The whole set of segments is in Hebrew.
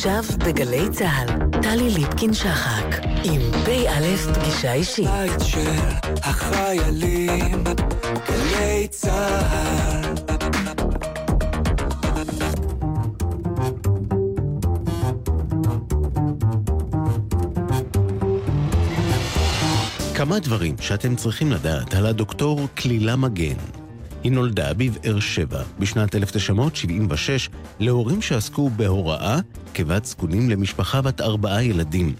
עכשיו בגלי צה"ל, טלי ליפקין-שחק, עם פ"א פגישה אישית. בית של החיילים, גלי צה"ל. כמה דברים שאתם צריכים לדעת על הדוקטור כלילה מגן. היא נולדה בבאר שבע בשנת 1976 להורים שעסקו בהוראה כבת זקונים למשפחה בת ארבעה ילדים.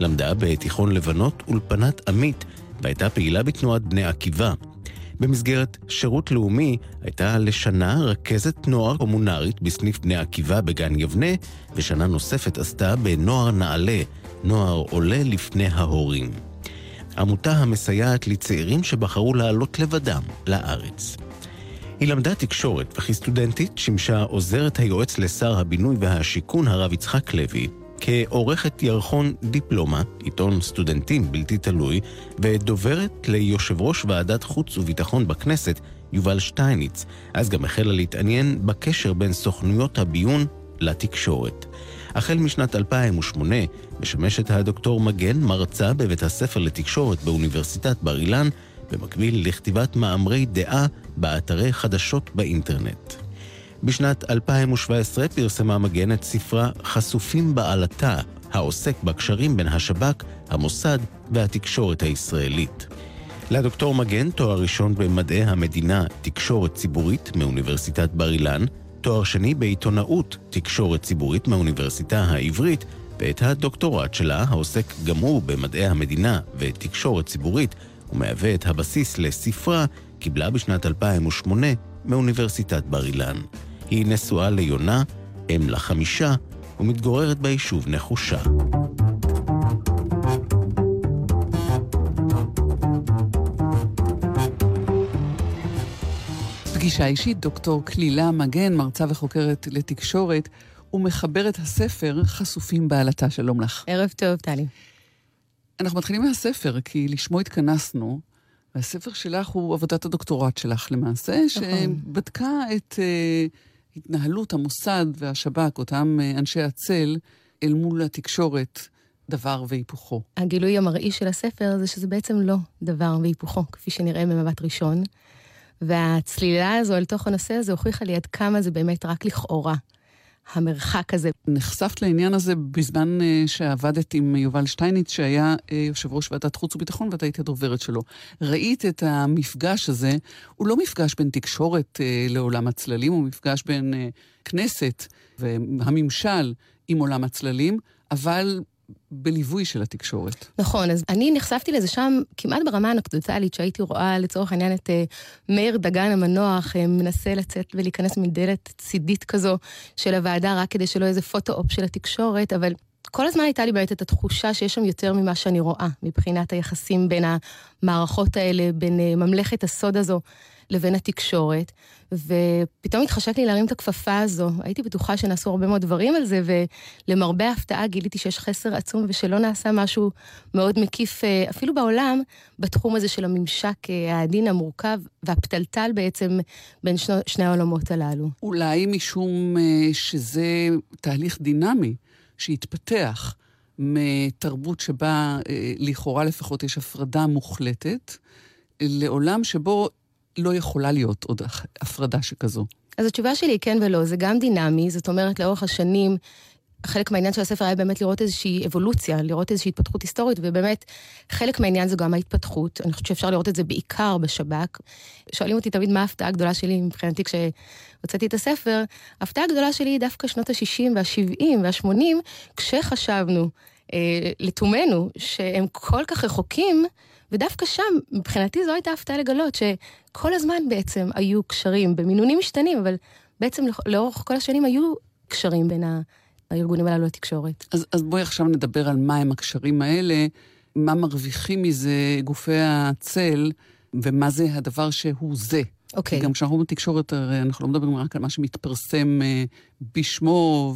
למדה בתיכון לבנות אולפנת עמית והייתה פעילה בתנועת בני עקיבא. במסגרת שירות לאומי הייתה לשנה רכזת נוער קומונרית בסניף בני עקיבא בגן יבנה, ושנה נוספת עשתה בנוער נעלה, נוער עולה לפני ההורים. עמותה המסייעת לצעירים שבחרו לעלות לבדם לארץ. היא למדה תקשורת וכסטודנטית שימשה עוזרת היועץ לשר הבינוי והשיכון הרב יצחק לוי, כעורכת ירחון דיפלומה, עיתון סטודנטים בלתי תלוי, ודוברת ליושב ראש ועדת חוץ וביטחון בכנסת, יובל שטייניץ, אז גם החלה להתעניין בקשר בין סוכנויות הביון לתקשורת. החל משנת 2008 משמשת הדוקטור מגן מרצה בבית הספר לתקשורת באוניברסיטת בר אילן, במקביל לכתיבת מאמרי דעה באתרי חדשות באינטרנט. בשנת 2017 פרסמה מגן את ספרה "חשופים בעלתה", העוסק בקשרים בין השב"כ, המוסד והתקשורת הישראלית. לדוקטור מגן תואר ראשון במדעי המדינה, תקשורת ציבורית מאוניברסיטת בר אילן, תואר שני בעיתונאות, תקשורת ציבורית מהאוניברסיטה העברית, ואת הדוקטורט שלה, העוסק גם הוא במדעי המדינה ותקשורת ציבורית, ומהווה את הבסיס לספרה, קיבלה בשנת 2008 מאוניברסיטת בר אילן. היא נשואה ליונה, אם לחמישה, ומתגוררת ביישוב נחושה. פגישה אישית, דוקטור כלילה מגן, מרצה וחוקרת לתקשורת, ומחברת הספר חשופים בעלתה. שלום לך. ערב טוב, טלי. אנחנו מתחילים מהספר, כי לשמו התכנסנו, והספר שלך הוא עבודת הדוקטורט שלך למעשה, נכון. שבדקה את uh, התנהלות המוסד והשב"כ, אותם uh, אנשי הצל, אל מול התקשורת, דבר והיפוכו. הגילוי המראי של הספר זה שזה בעצם לא דבר והיפוכו, כפי שנראה במבט ראשון. והצלילה הזו אל תוך הנושא הזה הוכיחה לי עד כמה זה באמת רק לכאורה. המרחק הזה. נחשפת לעניין הזה בזמן uh, שעבדת עם יובל שטייניץ, שהיה uh, יושב ראש ועדת חוץ וביטחון, ואתה היית הדוברת שלו. ראית את המפגש הזה, הוא לא מפגש בין תקשורת uh, לעולם הצללים, הוא מפגש בין uh, כנסת והממשל עם עולם הצללים, אבל בליווי של התקשורת. נכון, אז אני נחשפתי לזה שם כמעט ברמה אנקדוטלית, שהייתי רואה לצורך העניין את uh, מאיר דגן המנוח uh, מנסה לצאת ולהיכנס מדלת צידית כזו של הוועדה, רק כדי שלא איזה פוטו-אופ של התקשורת, אבל כל הזמן הייתה לי באמת את התחושה שיש שם יותר ממה שאני רואה, מבחינת היחסים בין המערכות האלה, בין uh, ממלכת הסוד הזו לבין התקשורת, ופתאום התחשק לי להרים את הכפפה הזו. הייתי בטוחה שנעשו הרבה מאוד דברים על זה, ולמרבה ההפתעה גיליתי שיש חסר עצום ושלא נעשה משהו מאוד מקיף, אה, אפילו בעולם, בתחום הזה של הממשק אה, העדין המורכב והפתלתל בעצם בין שני, שני העולמות הללו. אולי משום אה, שזה תהליך דינמי שהתפתח. מתרבות שבה לכאורה לפחות יש הפרדה מוחלטת, לעולם שבו לא יכולה להיות עוד הפרדה שכזו? אז התשובה שלי היא כן ולא, זה גם דינמי, זאת אומרת, לאורך השנים, חלק מהעניין של הספר היה באמת לראות איזושהי אבולוציה, לראות איזושהי התפתחות היסטורית, ובאמת, חלק מהעניין זה גם ההתפתחות. אני חושבת שאפשר לראות את זה בעיקר בשב"כ. שואלים אותי תמיד מה ההפתעה הגדולה שלי מבחינתי כשהוצאתי את הספר. ההפתעה הגדולה שלי היא דווקא שנות ה-60 וה-70 וה-80, כשחשבנו אה, לתומנו שהם כל כך רחוקים, ודווקא שם, מבחינתי זו הייתה הפתעה לגלות שכל הזמן בעצם היו קשרים, במינונים משתנים, אבל בעצם לאורך כל השנים היו קשרים בין הארגונים הללו לתקשורת. אז, אז בואי עכשיו נדבר על מהם הקשרים האלה, מה מרוויחים מזה גופי הצל, ומה זה הדבר שהוא זה. אוקיי. Okay. גם כשאנחנו בתקשורת, הרי אנחנו לא מדברים רק על מה שמתפרסם uh, בשמו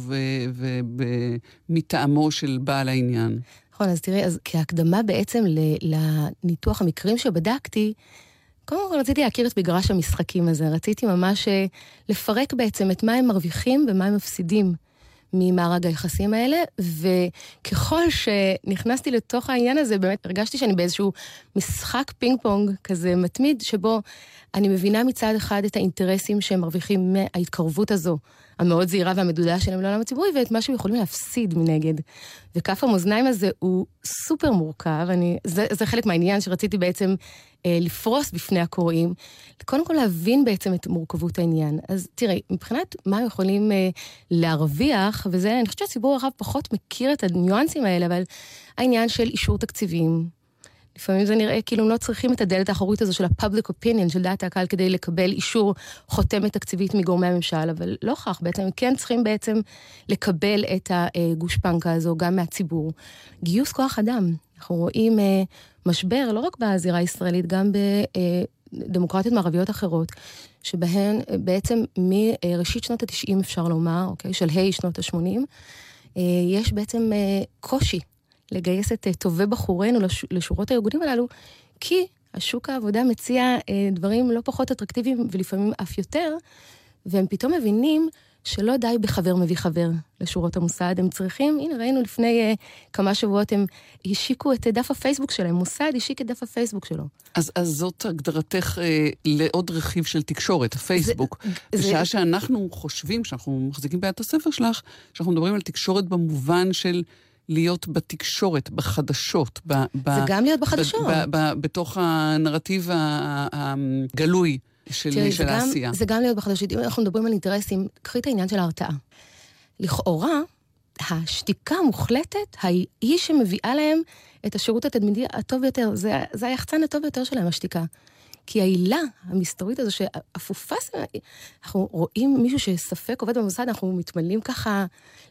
ומטעמו של בעל העניין. נכון, אז תראי, אז כהקדמה בעצם לניתוח המקרים שבדקתי, קודם כל רציתי להכיר את מגרש המשחקים הזה, רציתי ממש אה, לפרק בעצם את מה הם מרוויחים ומה הם מפסידים ממארג היחסים האלה, וככל שנכנסתי לתוך העניין הזה, באמת הרגשתי שאני באיזשהו משחק פינג פונג כזה מתמיד, שבו אני מבינה מצד אחד את האינטרסים שהם מרוויחים מההתקרבות הזו, המאוד זהירה והמדודה שלהם לעולם הציבורי, ואת מה שהם יכולים להפסיד מנגד. וכף המאזניים הזה הוא סופר מורכב, אני, זה, זה חלק מהעניין שרציתי בעצם אה, לפרוס בפני הקוראים. קודם כל להבין בעצם את מורכבות העניין. אז תראי, מבחינת מה הם יכולים אה, להרוויח, וזה, אני חושבת שהציבור הרב פחות מכיר את הניואנסים האלה, אבל העניין של אישור תקציבים, לפעמים זה נראה כאילו הם לא צריכים את הדלת האחורית הזו של ה-public opinion, של דעת הקהל, כדי לקבל אישור חותמת תקציבית מגורמי הממשל, אבל לא כך, בעצם הם כן צריכים בעצם לקבל את הגושפנקה הזו גם מהציבור. גיוס כוח אדם, אנחנו רואים אה, משבר לא רק בזירה הישראלית, גם בדמוקרטיות מערביות אחרות, שבהן אה, בעצם מראשית שנות ה-90 אפשר לומר, אוקיי, של ה' שנות ה-80, אה, יש בעצם קושי לגייס את טובי בחורינו לשורות הארגונים הללו, כי השוק העבודה מציע אה, דברים לא פחות אטרקטיביים ולפעמים אף יותר, והם פתאום מבינים שלא די בחבר מביא חבר לשורות המוסד, הם צריכים, הנה ראינו לפני uh, כמה שבועות, הם השיקו את דף הפייסבוק שלהם, מוסד השיק את דף הפייסבוק שלו. אז, אז זאת הגדרתך uh, לעוד רכיב של תקשורת, הפייסבוק. זה, בשעה זה... שאנחנו חושבים, שאנחנו מחזיקים ביד הספר שלך, שאנחנו מדברים על תקשורת במובן של... להיות בתקשורת, בחדשות. ב, ב, זה גם להיות בחדשות. ב, ב, ב, בתוך הנרטיב הגלוי של, תראי, של העשייה. זה גם להיות בחדשות. אם אנחנו מדברים על אינטרסים, קחי את העניין של ההרתעה. לכאורה, השתיקה המוחלטת היא שמביאה להם את השירות התדמידי הטוב ביותר. זה, זה היחצן הטוב ביותר שלהם, השתיקה. כי העילה המסתורית הזו שאפופה, אנחנו רואים מישהו שספק עובד במוסד, אנחנו מתמלאים ככה,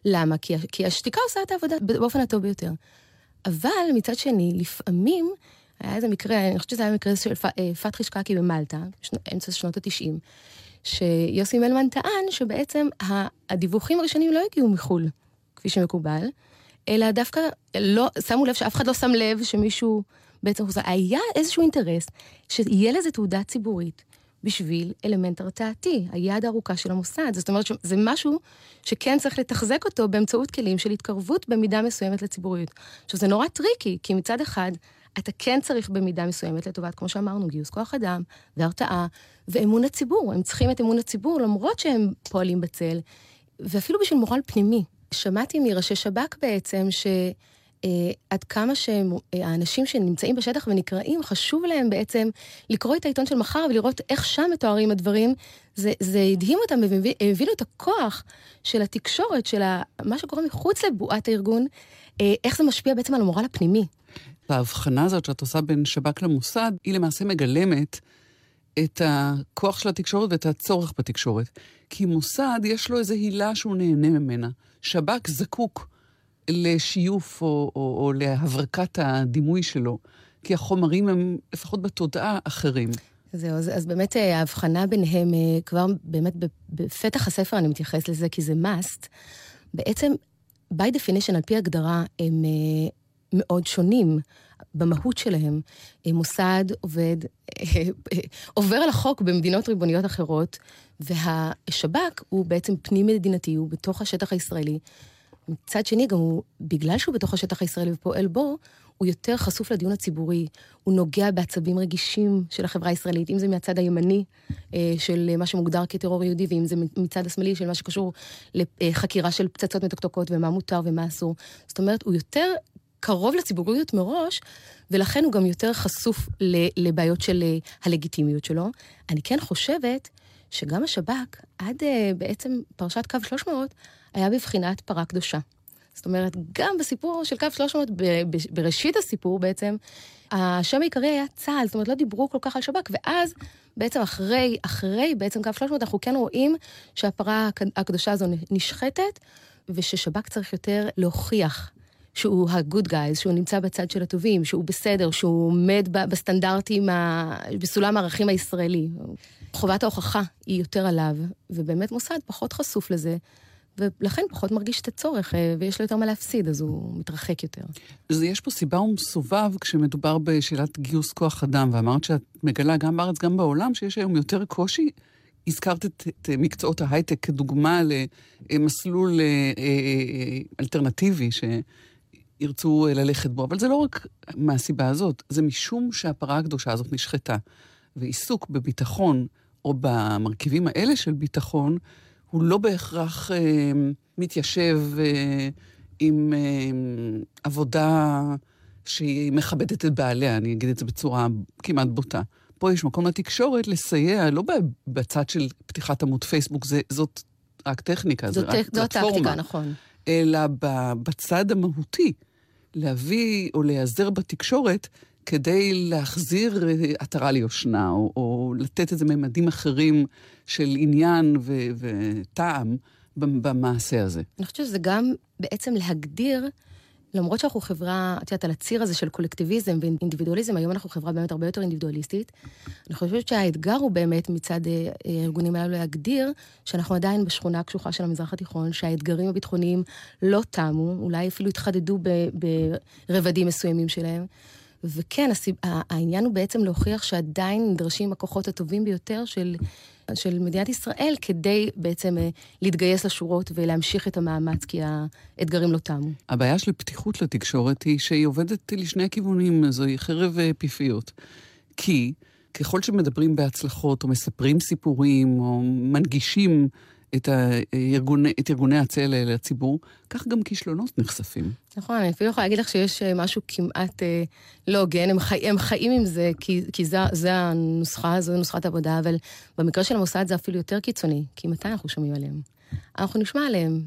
למה? כי, כי השתיקה עושה את העבודה באופן הטוב ביותר. אבל מצד שני, לפעמים, היה איזה מקרה, אני חושבת שזה היה מקרה של אה, פתחי שקקי במלטה, אמצע שנות ה-90, שיוסי מלמן טען שבעצם הדיווחים הראשונים לא הגיעו מחו"ל, כפי שמקובל, אלא דווקא לא, שמו לב שאף אחד לא שם לב שמישהו בעצם היה איזשהו אינטרס שיהיה לזה תעודה ציבורית בשביל אלמנט הרתעתי, היד הארוכה של המוסד. זאת אומרת שזה משהו שכן צריך לתחזק אותו באמצעות כלים של התקרבות במידה מסוימת לציבוריות. עכשיו, זה נורא טריקי, כי מצד אחד, אתה כן צריך במידה מסוימת לטובת, כמו שאמרנו, גיוס כוח אדם והרתעה ואמון הציבור. הם צריכים את אמון הציבור למרות שהם פועלים בצל, ואפילו בשביל מורל פנימי. שמעתי מראשי שב"כ בעצם ש... אה, עד כמה שהאנשים אה, שנמצאים בשטח ונקראים, חשוב להם בעצם לקרוא את העיתון של מחר ולראות איך שם מתוארים הדברים. זה, זה הדהים אותם, הבינו את הכוח של התקשורת, של מה שקורה מחוץ לבועת הארגון, אה, איך זה משפיע בעצם על המורל הפנימי. ההבחנה הזאת שאת עושה בין שב"כ למוסד, היא למעשה מגלמת את הכוח של התקשורת ואת הצורך בתקשורת. כי מוסד, יש לו איזו הילה שהוא נהנה ממנה. שב"כ זקוק לשיוף או, או, או להברקת הדימוי שלו, כי החומרים הם, לפחות בתודעה, אחרים. זהו, אז, אז באמת אה, ההבחנה ביניהם, אה, כבר באמת בפתח הספר אני מתייחס לזה, כי זה must. בעצם, by definition, על פי הגדרה, הם אה, מאוד שונים במהות שלהם. מוסד עובד, עובר על החוק במדינות ריבוניות אחרות, והשב"כ הוא בעצם פנים-מדינתי, הוא בתוך השטח הישראלי. מצד שני, גם הוא, בגלל שהוא בתוך השטח הישראלי ופועל בו, הוא יותר חשוף לדיון הציבורי, הוא נוגע בעצבים רגישים של החברה הישראלית, אם זה מהצד הימני אה, של מה שמוגדר כטרור יהודי, ואם זה מצד השמאלי של מה שקשור לחקירה של פצצות מתוקתקות ומה מותר ומה אסור. זאת אומרת, הוא יותר קרוב לציבוריות מראש, ולכן הוא גם יותר חשוף לבעיות של אה, הלגיטימיות שלו. אני כן חושבת שגם השב"כ, עד אה, בעצם פרשת קו 300, היה בבחינת פרה קדושה. זאת אומרת, גם בסיפור של קו 300, בראשית הסיפור בעצם, השם העיקרי היה צה"ל, זאת אומרת, לא דיברו כל כך על שב"כ, ואז בעצם אחרי, אחרי בעצם קו 300, אנחנו כן רואים שהפרה הקדושה הזו נשחטת, וששב"כ צריך יותר להוכיח שהוא ה-good guys, שהוא נמצא בצד של הטובים, שהוא בסדר, שהוא עומד בסטנדרטים, בסולם הערכים הישראלי. חובת ההוכחה היא יותר עליו, ובאמת מוסד פחות חשוף לזה. ולכן פחות מרגיש את הצורך, אה, ויש לו יותר מה להפסיד, אז הוא מתרחק יותר. אז יש פה סיבה ומסובב כשמדובר בשאלת גיוס כוח אדם, ואמרת שאת מגלה גם בארץ, גם בעולם, שיש היום יותר קושי הזכרת את, את מקצועות ההייטק כדוגמה למסלול אה, אה, אלטרנטיבי שירצו ללכת בו, אבל זה לא רק מהסיבה הזאת, זה משום שהפרה הקדושה הזאת נשחטה. ועיסוק בביטחון, או במרכיבים האלה של ביטחון, הוא לא בהכרח אה, מתיישב אה, עם אה, עבודה שהיא מכבדת את בעליה, אני אגיד את זה בצורה כמעט בוטה. פה יש מקום לתקשורת לסייע, לא בצד של פתיחת עמוד פייסבוק, זה, זאת רק טכניקה, זאת, זה רק זאת פלטפורמה. טקטיקה, נכון. אלא בצד המהותי, להביא או להיעזר בתקשורת כדי להחזיר אה, עטרה ליושנה, או, או לתת איזה ממדים אחרים של עניין ו, וטעם במעשה הזה. אני חושבת שזה גם בעצם להגדיר למרות שאנחנו חברה, את יודעת, על הציר הזה של קולקטיביזם ואינדיבידואליזם, היום אנחנו חברה באמת הרבה יותר אינדיבידואליסטית. אני חושבת שהאתגר הוא באמת מצד אה, הארגונים הללו להגדיר שאנחנו עדיין בשכונה הקשוחה של המזרח התיכון, שהאתגרים הביטחוניים לא תמו, אולי אפילו התחדדו ברבדים מסוימים שלהם. וכן, העניין הוא בעצם להוכיח שעדיין נדרשים הכוחות הטובים ביותר של של מדינת ישראל כדי בעצם אה, להתגייס לשורות ולהמשיך את המאמץ, כי האתגרים לא תמו. הבעיה של פתיחות לתקשורת היא שהיא עובדת לשני הכיוונים, זוהי חרב אה, פיפיות. כי ככל שמדברים בהצלחות, או מספרים סיפורים, או מנגישים את, הארגוני, את ארגוני הצל לציבור, כך גם כישלונות נחשפים. נכון, אני אפילו יכולה להגיד לך שיש אה, משהו כמעט אה, לא הוגן, הם, חי, הם חיים עם זה, כי, כי זה, זה הנוסחה, זו נוסחת עבודה, אבל במקרה של המוסד זה אפילו יותר קיצוני, כי מתי אנחנו שומעים עליהם? אנחנו נשמע עליהם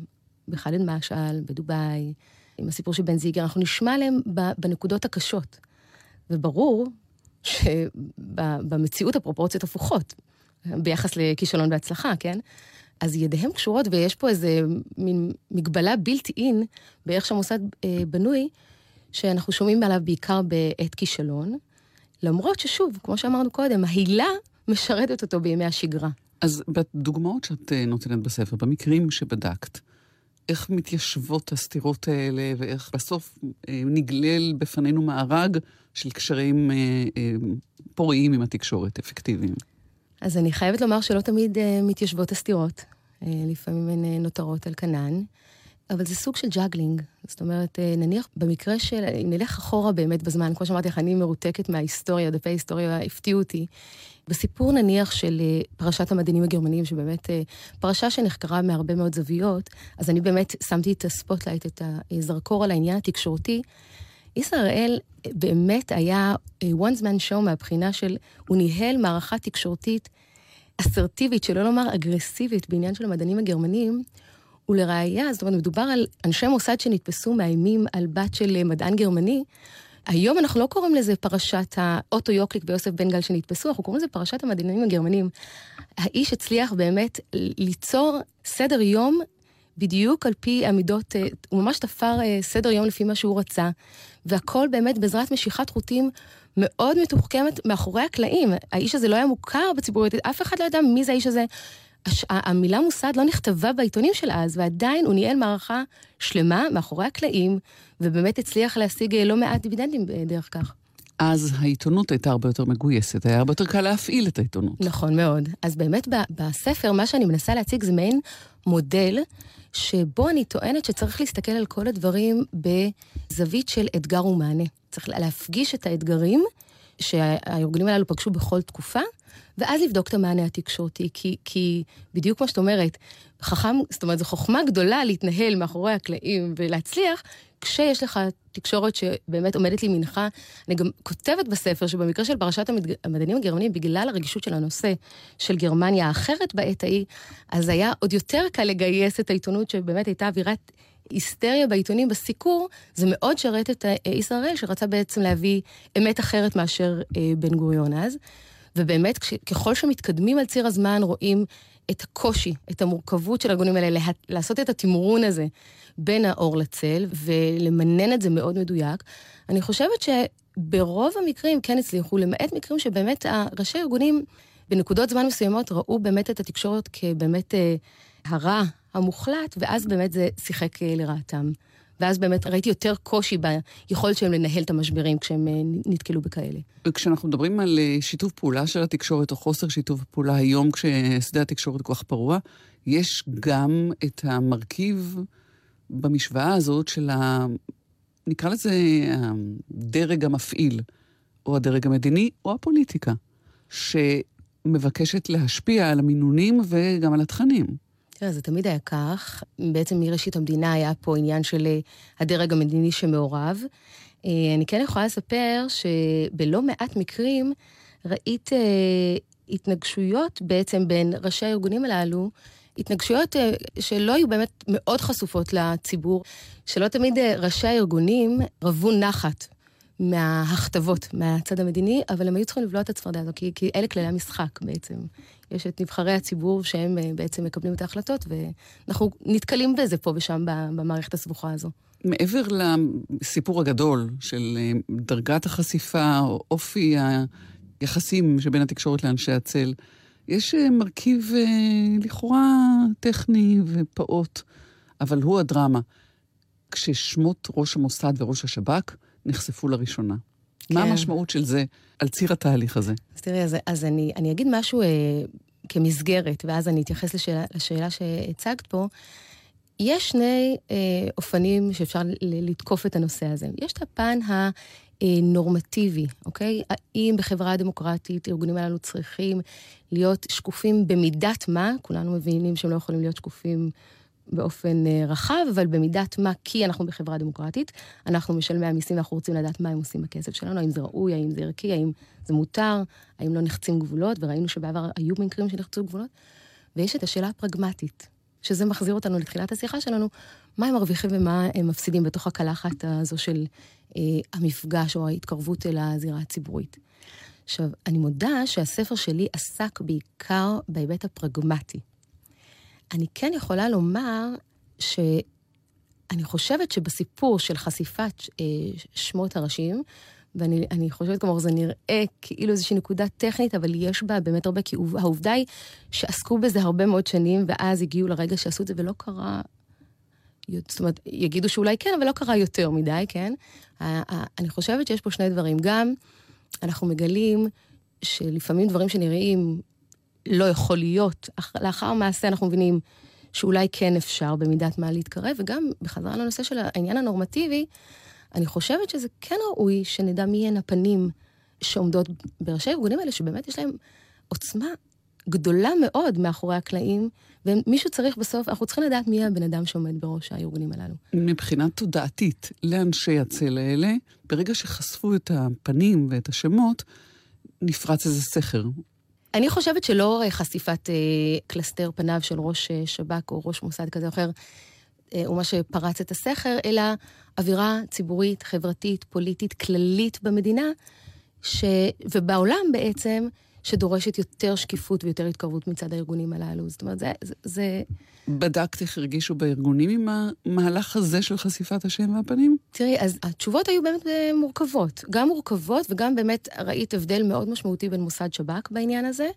בח'אלד משעל, בדובאי, עם הסיפור של בן זיגר, אנחנו נשמע עליהם בנקודות הקשות. וברור שבמציאות הפרופורציות הפוכות, ביחס לכישלון והצלחה, כן? אז ידיהם קשורות, ויש פה איזה מין מגבלה בלתי אין באיך שהמוסד אה, בנוי, שאנחנו שומעים עליו בעיקר בעת כישלון, למרות ששוב, כמו שאמרנו קודם, ההילה משרתת אותו בימי השגרה. אז בדוגמאות שאת אה, נותנת בספר, במקרים שבדקת, איך מתיישבות הסתירות האלה, ואיך בסוף אה, נגלל בפנינו מארג של קשרים אה, אה, פוריים עם התקשורת, אפקטיביים. אז אני חייבת לומר שלא תמיד uh, מתיישבות הסתירות. Uh, לפעמים הן uh, נותרות על כנם, אבל זה סוג של juggling. זאת אומרת, uh, נניח במקרה של, אם נלך אחורה באמת בזמן, כמו שאמרתי לך, אני מרותקת מההיסטוריה, דפי ההיסטוריה הפתיעו אותי. בסיפור נניח של פרשת המדענים הגרמנים, שבאמת פרשה שנחקרה מהרבה מאוד זוויות, אז אני באמת שמתי את ה spotlight, את הזרקור על העניין התקשורתי. ישראל באמת היה one man show מהבחינה של, הוא ניהל מערכה תקשורתית אסרטיבית, שלא לומר אגרסיבית, בעניין של המדענים הגרמנים, ולראיה, זאת אומרת, מדובר על אנשי מוסד שנתפסו מאיימים על בת של מדען גרמני. היום אנחנו לא קוראים לזה פרשת האוטו יוקליק ויוסף בן גל שנתפסו, אנחנו קוראים לזה פרשת המדענים הגרמנים. האיש הצליח באמת ליצור סדר יום בדיוק על פי המידות, אה, הוא ממש תפר אה, סדר יום לפי מה שהוא רצה, והכל באמת בעזרת משיכת חוטים מאוד מתוחכמת מאחורי הקלעים. האיש הזה לא היה מוכר בציבוריות, אף אחד לא ידע מי זה האיש הזה. הש... המילה מוסד לא נכתבה בעיתונים של אז, ועדיין הוא ניהל מערכה שלמה מאחורי הקלעים, ובאמת הצליח להשיג אה, לא מעט דיבידנדים דרך כך. אז העיתונות הייתה הרבה יותר מגויסת, היה הרבה יותר קל להפעיל את העיתונות. נכון מאוד. אז באמת בספר, מה שאני מנסה להציג זה מעין מודל שבו אני טוענת שצריך להסתכל על כל הדברים בזווית של אתגר ומענה. צריך להפגיש את האתגרים שהארגונים הללו פגשו בכל תקופה, ואז לבדוק את המענה התקשורתי, כי, כי בדיוק כמו שאת אומרת, חכם, זאת אומרת, זו חוכמה גדולה להתנהל מאחורי הקלעים ולהצליח, כשיש לך תקשורת שבאמת עומדת לימינך. אני גם כותבת בספר שבמקרה של פרשת המדענים הגרמנים, בגלל הרגישות של הנושא של גרמניה האחרת בעת ההיא, אז היה עוד יותר קל לגייס את העיתונות שבאמת הייתה אווירת היסטריה בעיתונים בסיקור, זה מאוד שרת את ישראל, שרצה בעצם להביא אמת אחרת מאשר אה, בן גוריון אז. ובאמת, ככל שמתקדמים על ציר הזמן, רואים את הקושי, את המורכבות של הארגונים האלה, לה, לעשות את התמרון הזה בין האור לצל, ולמנן את זה מאוד מדויק. אני חושבת שברוב המקרים כן הצליחו, למעט מקרים שבאמת ראשי הארגונים בנקודות זמן מסוימות ראו באמת את התקשורת כבאמת אה, הרע המוחלט, ואז באמת זה שיחק אה, לרעתם. ואז באמת ראיתי יותר קושי ביכולת שלהם לנהל את המשברים כשהם אה, נתקלו בכאלה. וכשאנחנו מדברים על אה, שיתוף פעולה של התקשורת, או חוסר שיתוף פעולה היום, כששדה התקשורת כל כך פרוע, יש גם את המרכיב במשוואה הזאת של ה... נקרא לזה הדרג המפעיל, או הדרג המדיני, או הפוליטיקה, שמבקשת להשפיע על המינונים וגם על התכנים. תראה, זה תמיד היה כך. בעצם מראשית המדינה היה פה עניין של אה, הדרג המדיני שמעורב. אה, אני כן יכולה לספר שבלא מעט מקרים ראית אה, התנגשויות בעצם בין ראשי הארגונים הללו, התנגשויות שלא היו באמת מאוד חשופות לציבור, שלא תמיד ראשי הארגונים רבו נחת מההכתבות מהצד המדיני, אבל הם היו צריכים לבלוע את הצפרדע הזו, כי, כי אלה כללי המשחק בעצם. יש את נבחרי הציבור שהם אה, בעצם מקבלים את ההחלטות, ואנחנו נתקלים בזה פה ושם במערכת הסבוכה הזו. מעבר לסיפור הגדול של אה, דרגת החשיפה, או אופי היחסים שבין התקשורת לאנשי הצל, יש אה, מרכיב לכאורה טכני ופעוט, אבל הוא הדרמה. כששמות ראש המוסד וראש השב"כ נחשפו לראשונה. כן. מה המשמעות של זה על ציר התהליך הזה? אז תראי, אז, אז אני, אני אגיד משהו אה, כמסגרת, ואז אני אתייחס לשאלה, לשאלה שהצגת פה. יש שני אה, אופנים שאפשר לתקוף את הנושא הזה. יש את הפן הנורמטיבי, אוקיי? האם בחברה הדמוקרטית הארגונים הללו צריכים להיות שקופים במידת מה? כולנו מבינים שהם לא יכולים להיות שקופים באופן אה, רחב, אבל במידת מה, כי אנחנו בחברה דמוקרטית, אנחנו משלמי המיסים ואנחנו רוצים לדעת מה הם עושים בכסף שלנו, האם זה ראוי, האם זה ערכי, האם זה מותר, האם לא נחצים גבולות, וראינו שבעבר היו מקרים שנחצו גבולות. ויש את השאלה הפרגמטית, שזה מחזיר אותנו לתחילת השיחה שלנו, מה הם מרוויחים ומה הם מפסידים בתוך הקלחת הזו של אה, המפגש או ההתקרבות אל הזירה הציבורית. עכשיו, אני מודה שהספר שלי עסק בעיקר בהיבט הפרגמטי. אני כן יכולה לומר שאני חושבת שבסיפור של חשיפת אה, שמות הראשים, ואני חושבת כלומר זה נראה כאילו איזושהי נקודה טכנית, אבל יש בה באמת הרבה, כי העובדה היא שעסקו בזה הרבה מאוד שנים, ואז הגיעו לרגע שעשו את זה ולא קרה... זאת אומרת, יגידו שאולי כן, אבל לא קרה יותר מדי, כן? אני חושבת שיש פה שני דברים. גם אנחנו מגלים שלפעמים דברים שנראים לא יכול להיות. אך לאחר מעשה אנחנו מבינים שאולי כן אפשר במידת מה להתקרב, וגם בחזרה לנושא של העניין הנורמטיבי, אני חושבת שזה כן ראוי שנדע מי הן הפנים שעומדות בראשי הארגונים האלה, שבאמת יש להם עוצמה גדולה מאוד מאחורי הקלעים, ומישהו צריך בסוף, אנחנו צריכים לדעת מי הבן אדם שעומד בראש הארגונים הללו. מבחינה תודעתית, לאנשי הצל האלה, ברגע שחשפו את הפנים ואת השמות, נפרץ איזה סכר. אני חושבת שלא חשיפת אה, קלסתר פניו של ראש אה, שב"כ או ראש מוסד כזה או אחר אה, הוא מה שפרץ את הסכר, אלא אווירה ציבורית, חברתית, פוליטית, כללית במדינה, ש... ובעולם בעצם, שדורשת יותר שקיפות ויותר התקרבות מצד הארגונים הללו. זאת אומרת, זה... זה. בדקת איך הרגישו בארגונים עם המהלך הזה של חשיפת השם והפנים? תראי, אז התשובות היו באמת אה, מורכבות. גם מורכבות וגם באמת ראית הבדל מאוד משמעותי בין מוסד שב"כ בעניין הזה.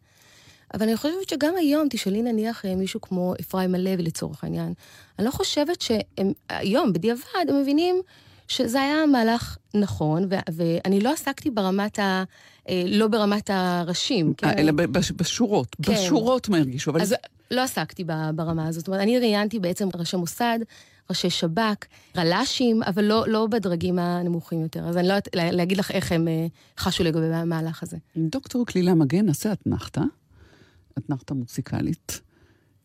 אבל אני חושבת שגם היום, תשאלי נניח אה, מישהו כמו אפרים הלוי לצורך העניין, אני לא חושבת שהם היום, בדיעבד, הם מבינים שזה היה מהלך נכון, ו- ואני לא עסקתי ברמת ה... אה, לא ברמת הראשים. כן? אלא בשורות. כן. בשורות מה הרגישו, אבל... אז לא עסקתי ברמה הזאת. זאת אומרת, אני ראיינתי בעצם ראשי מוסד, ראשי שב"כ, רל"שים, אבל לא, לא בדרגים הנמוכים יותר. אז אני לא יודעת להגיד לך איך הם אה, חשו לגבי המהלך הזה. דוקטור כלילה מגן, נעשה אתנחתא, אתנחתא מוציקלית,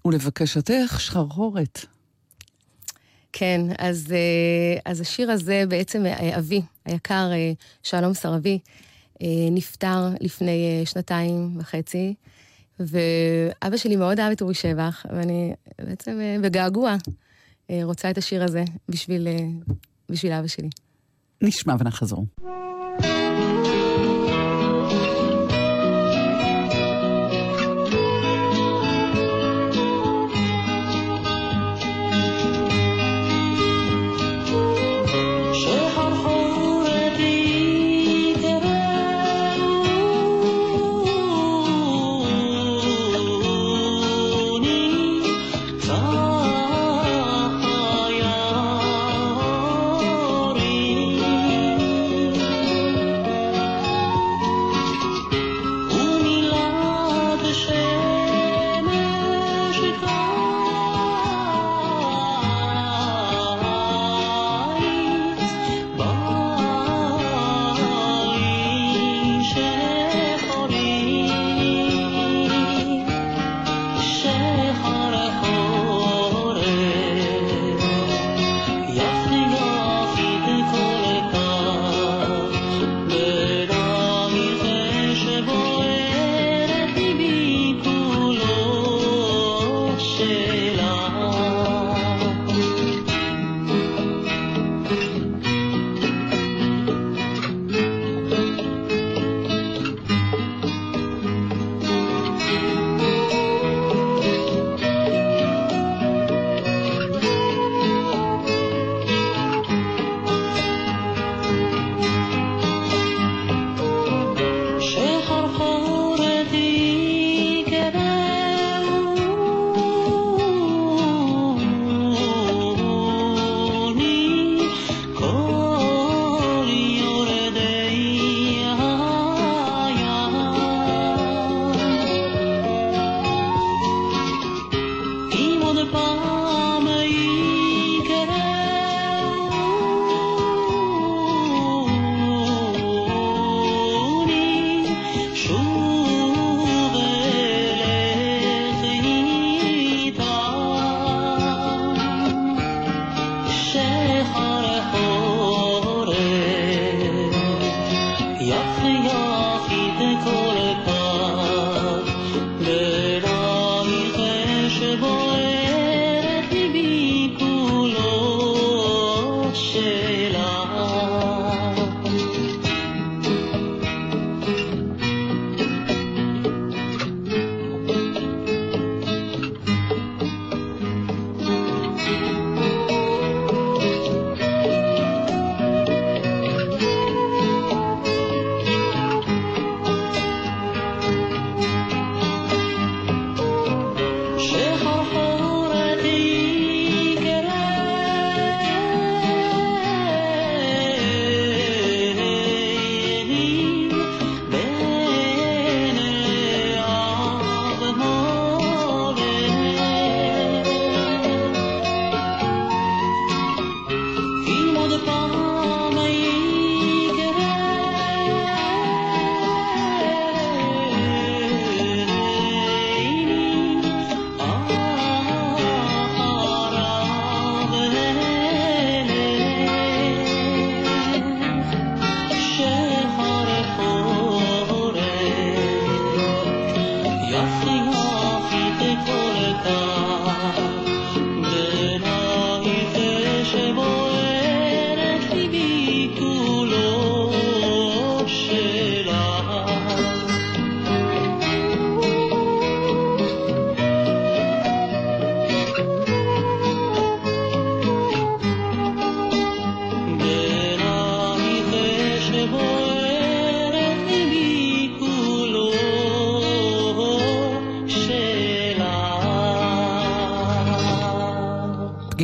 ולבקשתך שחרחורת. כן, אז, אה, אז השיר הזה בעצם, אה, אבי, היקר שלום סרבי, נפטר לפני שנתיים וחצי. ואבא שלי מאוד אהב את אורי שבח, ואני בעצם בגעגוע רוצה את השיר הזה בשביל, בשביל אבא שלי. נשמע ונחזור.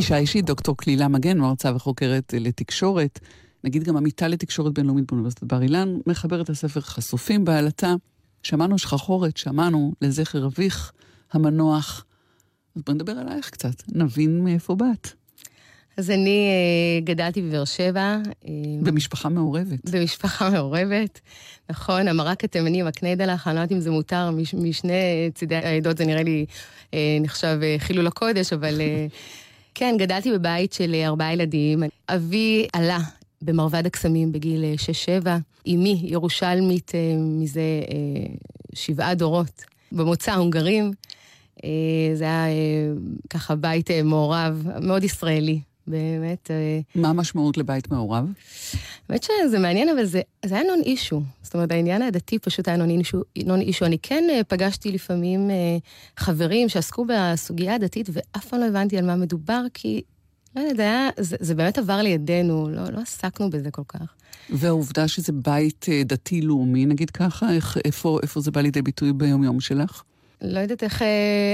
פגישה אישית, דוקטור כלילה מגן, מרצה וחוקרת לתקשורת, נגיד גם עמיתה לתקשורת בינלאומית באוניברסיטת בר אילן, מחברת הספר חשופים בעלתה. שמענו שחרחורת, שמענו לזכר אביך המנוח. אז בוא נדבר עלייך קצת, נבין מאיפה באת. אז אני אה, גדלתי בבאר שבע. אה, במשפחה מעורבת. במשפחה מעורבת, נכון. המרק התימני מקנה לך, אני לא יודעת אם זה מותר, מש, משני צידי העדות זה נראה לי אה, נחשב חילול הקודש, אבל כן, גדלתי בבית של ארבעה ילדים. אבי עלה במרבד הקסמים בגיל 6-7. אמי ירושלמית מזה שבעה דורות, במוצא הונגרים. זה היה ככה בית מעורב, מאוד ישראלי. באמת. אה, מה המשמעות לבית מעורב? האמת שזה מעניין, אבל זה, זה היה נון אישו. זאת אומרת, העניין הדתי פשוט היה נון אישו. נון אישו. אני כן אה, פגשתי לפעמים אה, חברים שעסקו בסוגיה הדתית, ואף פעם לא הבנתי על מה מדובר, כי, לא יודעת, זה, זה, זה באמת עבר לידינו, לא, לא עסקנו בזה כל כך. והעובדה שזה בית דתי-לאומי, נגיד ככה, איך, איפה, איפה זה בא לידי ביטוי ביומיום שלך? לא יודעת איך,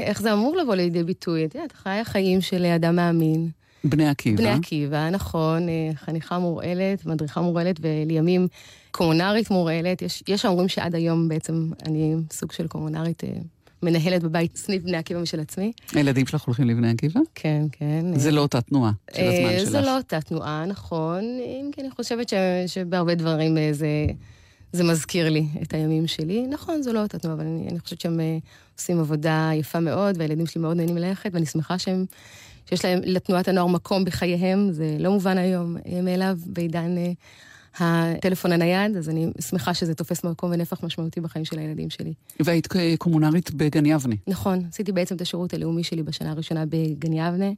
איך זה אמור לבוא לידי ביטוי. את יודעת, חיי החיים של אדם מאמין. בני עקיבא. בני עקיבא, נכון, אה, חניכה מורעלת, מדריכה מורעלת, ולימים קומונרית מורעלת. יש, יש האומרים שעד היום בעצם אני סוג של קומונרית אה, מנהלת בבית סניף בני עקיבא משל עצמי. הילדים שלך הולכים לבני עקיבא? כן, כן. זה לא אותה תנועה של הזמן שלך. זה לא אותה תנועה, נכון. אם כי אני חושבת ש, שבהרבה דברים זה, זה מזכיר לי את הימים שלי. נכון, זו לא אותה תנועה, אבל אני, אני חושבת שהם עושים עבודה יפה מאוד, והילדים שלי מאוד נהנים ללכת, ואני שמחה שהם שיש להם, לתנועת הנוער מקום בחייהם, זה לא מובן היום מאליו בעידן אה, הטלפון הנייד, אז אני שמחה שזה תופס מקום ונפח משמעותי בחיים של הילדים שלי. והיית קומונרית בגן יבנה. נכון, עשיתי בעצם את השירות הלאומי שלי בשנה הראשונה בגן יבנה.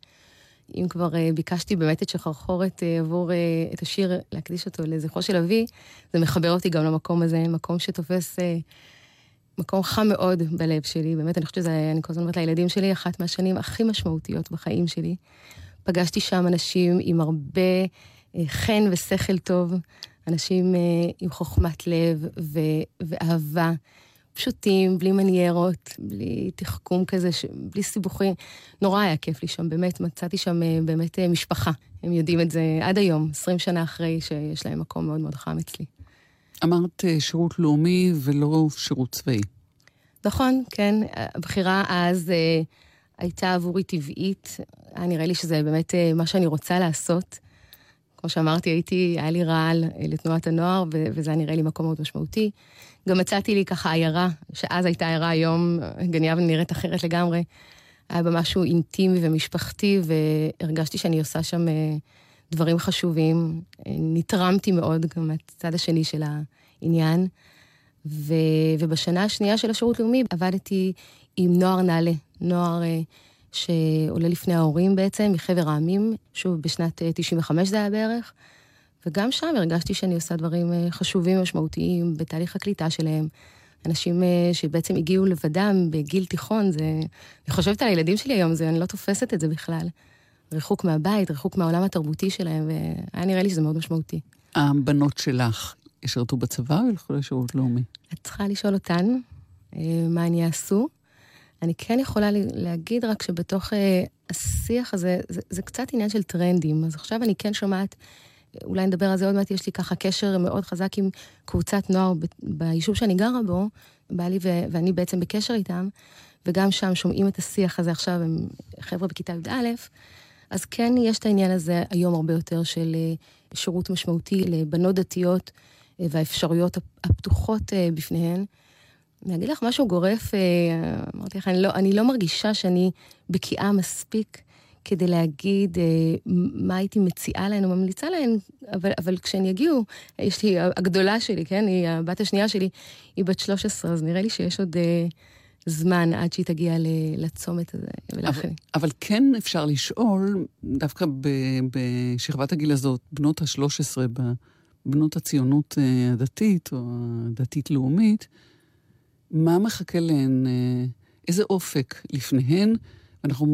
אם כבר uh, ביקשתי באמת את שחרחורת עבור את השיר, להקדיש אותו לזכרו של אבי, זה מחבר אותי גם למקום הזה, מקום שתופס מקום חם מאוד בלב שלי, באמת, אני חושבת שזה, אני כל הזמן אומרת לילדים שלי, אחת מהשנים הכי משמעותיות בחיים שלי. פגשתי שם אנשים עם הרבה אה, חן ושכל טוב, אנשים אה, עם חוכמת לב ו- ואהבה, פשוטים, בלי מניירות, בלי תחכום כזה, ש- בלי סיבוכים. נורא היה כיף לי שם, באמת, מצאתי שם אה, באמת משפחה. הם יודעים את זה עד היום, 20 שנה אחרי שיש להם מקום מאוד מאוד חם אצלי. אמרת אה, שירות לאומי ולא שירות צבאי. נכון, כן. הבחירה אז אה, הייתה עבורי טבעית. היה נראה לי שזה באמת אה, מה שאני רוצה לעשות. כמו שאמרתי, הייתי, היה לי רעל אה, לתנועת הנוער, ו- וזה היה נראה לי מקום מאוד משמעותי. גם מצאתי לי ככה עיירה, שאז הייתה עיירה, היום גן יבנה נראית אחרת לגמרי. היה בה משהו אינטימי ומשפחתי, והרגשתי שאני עושה שם אה, דברים חשובים. נתרמתי מאוד גם מהצד השני של העניין. ו, ובשנה השנייה של השירות לאומי עבדתי עם נוער נעלה, נוער אה, שעולה לפני ההורים בעצם, מחבר העמים, שוב, בשנת 95 אה, זה היה בערך. וגם שם הרגשתי שאני עושה דברים אה, חשובים ומשמעותיים בתהליך הקליטה שלהם. אנשים שבעצם הגיעו לבדם בגיל תיכון, זה... אני חושבת על הילדים שלי היום, זה, אני לא תופסת את זה בכלל. ריחוק מהבית, ריחוק מהעולם התרבותי שלהם, והיה נראה לי שזה מאוד משמעותי. הבנות שלך ישרתו בצבא או ילכו לשירות לאומי? את צריכה לשאול אותן מה הן יעשו. אני כן יכולה להגיד רק שבתוך אה, השיח הזה, זה, זה קצת עניין של טרנדים. אז עכשיו אני כן שומעת, אולי נדבר על זה עוד מעט, יש לי ככה קשר מאוד חזק עם קבוצת נוער ביישוב שאני גרה בו, בעלי ו, ואני בעצם בקשר איתם, וגם שם שומעים את השיח הזה עכשיו, הם חבר'ה בכיתה י"א, אז כן יש את העניין הזה היום הרבה יותר של אה, שירות משמעותי לבנות דתיות אה, והאפשרויות הפתוחות אה, בפניהן. אני אגיד לך משהו גורף, אמרתי לך, אני לא, אני לא מרגישה שאני בקיאה מספיק כדי להגיד מה הייתי מציעה להן או ממליצה להן, אבל, אבל כשהן יגיעו, יש לי, הגדולה שלי, כן, היא הבת השנייה שלי, היא בת 13, אז נראה לי שיש עוד אה, זמן עד שהיא תגיע לצומת הזה. אבל, אבל כן אפשר לשאול, דווקא ב, בשכבת הגיל הזאת, בנות ה-13, בנות הציונות הדתית או הדתית-לאומית, מה מחכה להן, אה, איזה אופק לפניהן. אנחנו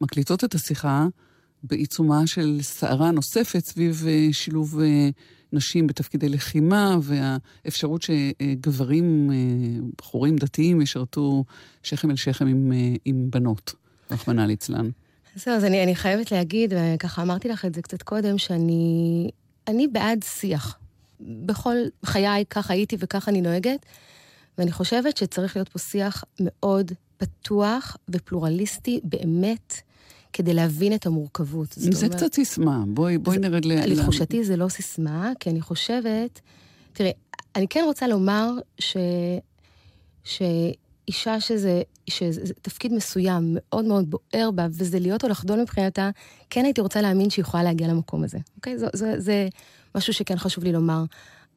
מקליטות את השיחה בעיצומה של סערה נוספת סביב אה, שילוב אה, נשים בתפקידי לחימה, והאפשרות שגברים, בחורים דתיים, ישרתו שכם אל שכם עם, עם בנות, רחמנא ליצלן. זהו, אז אני, אני חייבת להגיד, וככה אמרתי לך את זה קצת קודם, שאני אני בעד שיח. בכל חיי כך הייתי וכך אני נוהגת. ואני חושבת שצריך להיות פה שיח מאוד פתוח ופלורליסטי באמת, כדי להבין את המורכבות. זה אומר, קצת סיסמה, בואי, בואי נרד ל... לתחושתי זה לא סיסמה, כי אני חושבת... תראי, אני כן רוצה לומר ש... שאישה שזה, שזה תפקיד מסוים מאוד מאוד בוער בה, וזה להיות או לחדול מבחינתה, כן הייתי רוצה להאמין שהיא יכולה להגיע למקום הזה. אוקיי? זה, זה, זה משהו שכן חשוב לי לומר.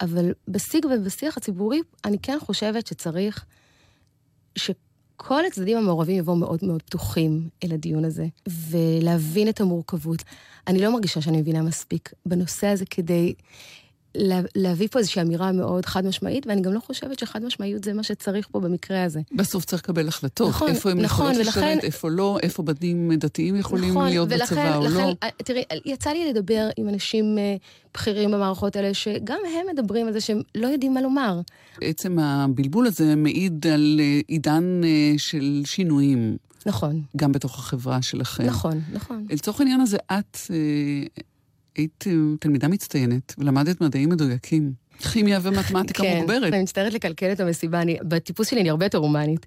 אבל בשיג ובשיח הציבורי, אני כן חושבת שצריך שכל הצדדים המעורבים יבואו מאוד מאוד פתוחים אל הדיון הזה, ולהבין את המורכבות. אני לא מרגישה שאני מבינה מספיק בנושא הזה כדי להביא פה איזושהי אמירה מאוד חד משמעית, ואני גם לא חושבת שחד משמעיות זה מה שצריך פה במקרה הזה. בסוף צריך לקבל החלטות. נכון, איפה הם נכון, יכולות ולכן... לשרת, איפה לא, איפה בנים דתיים יכולים נכון, להיות ולכן, בצבא או לכן, לא. אה, תראי, יצא לי לדבר עם אנשים אה, בכירים במערכות האלה, שגם הם מדברים על זה שהם לא יודעים מה לומר. בעצם הבלבול הזה מעיד על אה, עידן של שינויים. נכון. גם בתוך החברה שלכם. נכון, נכון. לצורך העניין הזה, את היית אה, תלמידה מצטיינת ולמדת מדעים מדויקים. כימיה ומתמטיקה כן, מוגברת. כן, אני מצטערת לקלקל את המסיבה, אני, בטיפוס שלי אני הרבה יותר הומנית.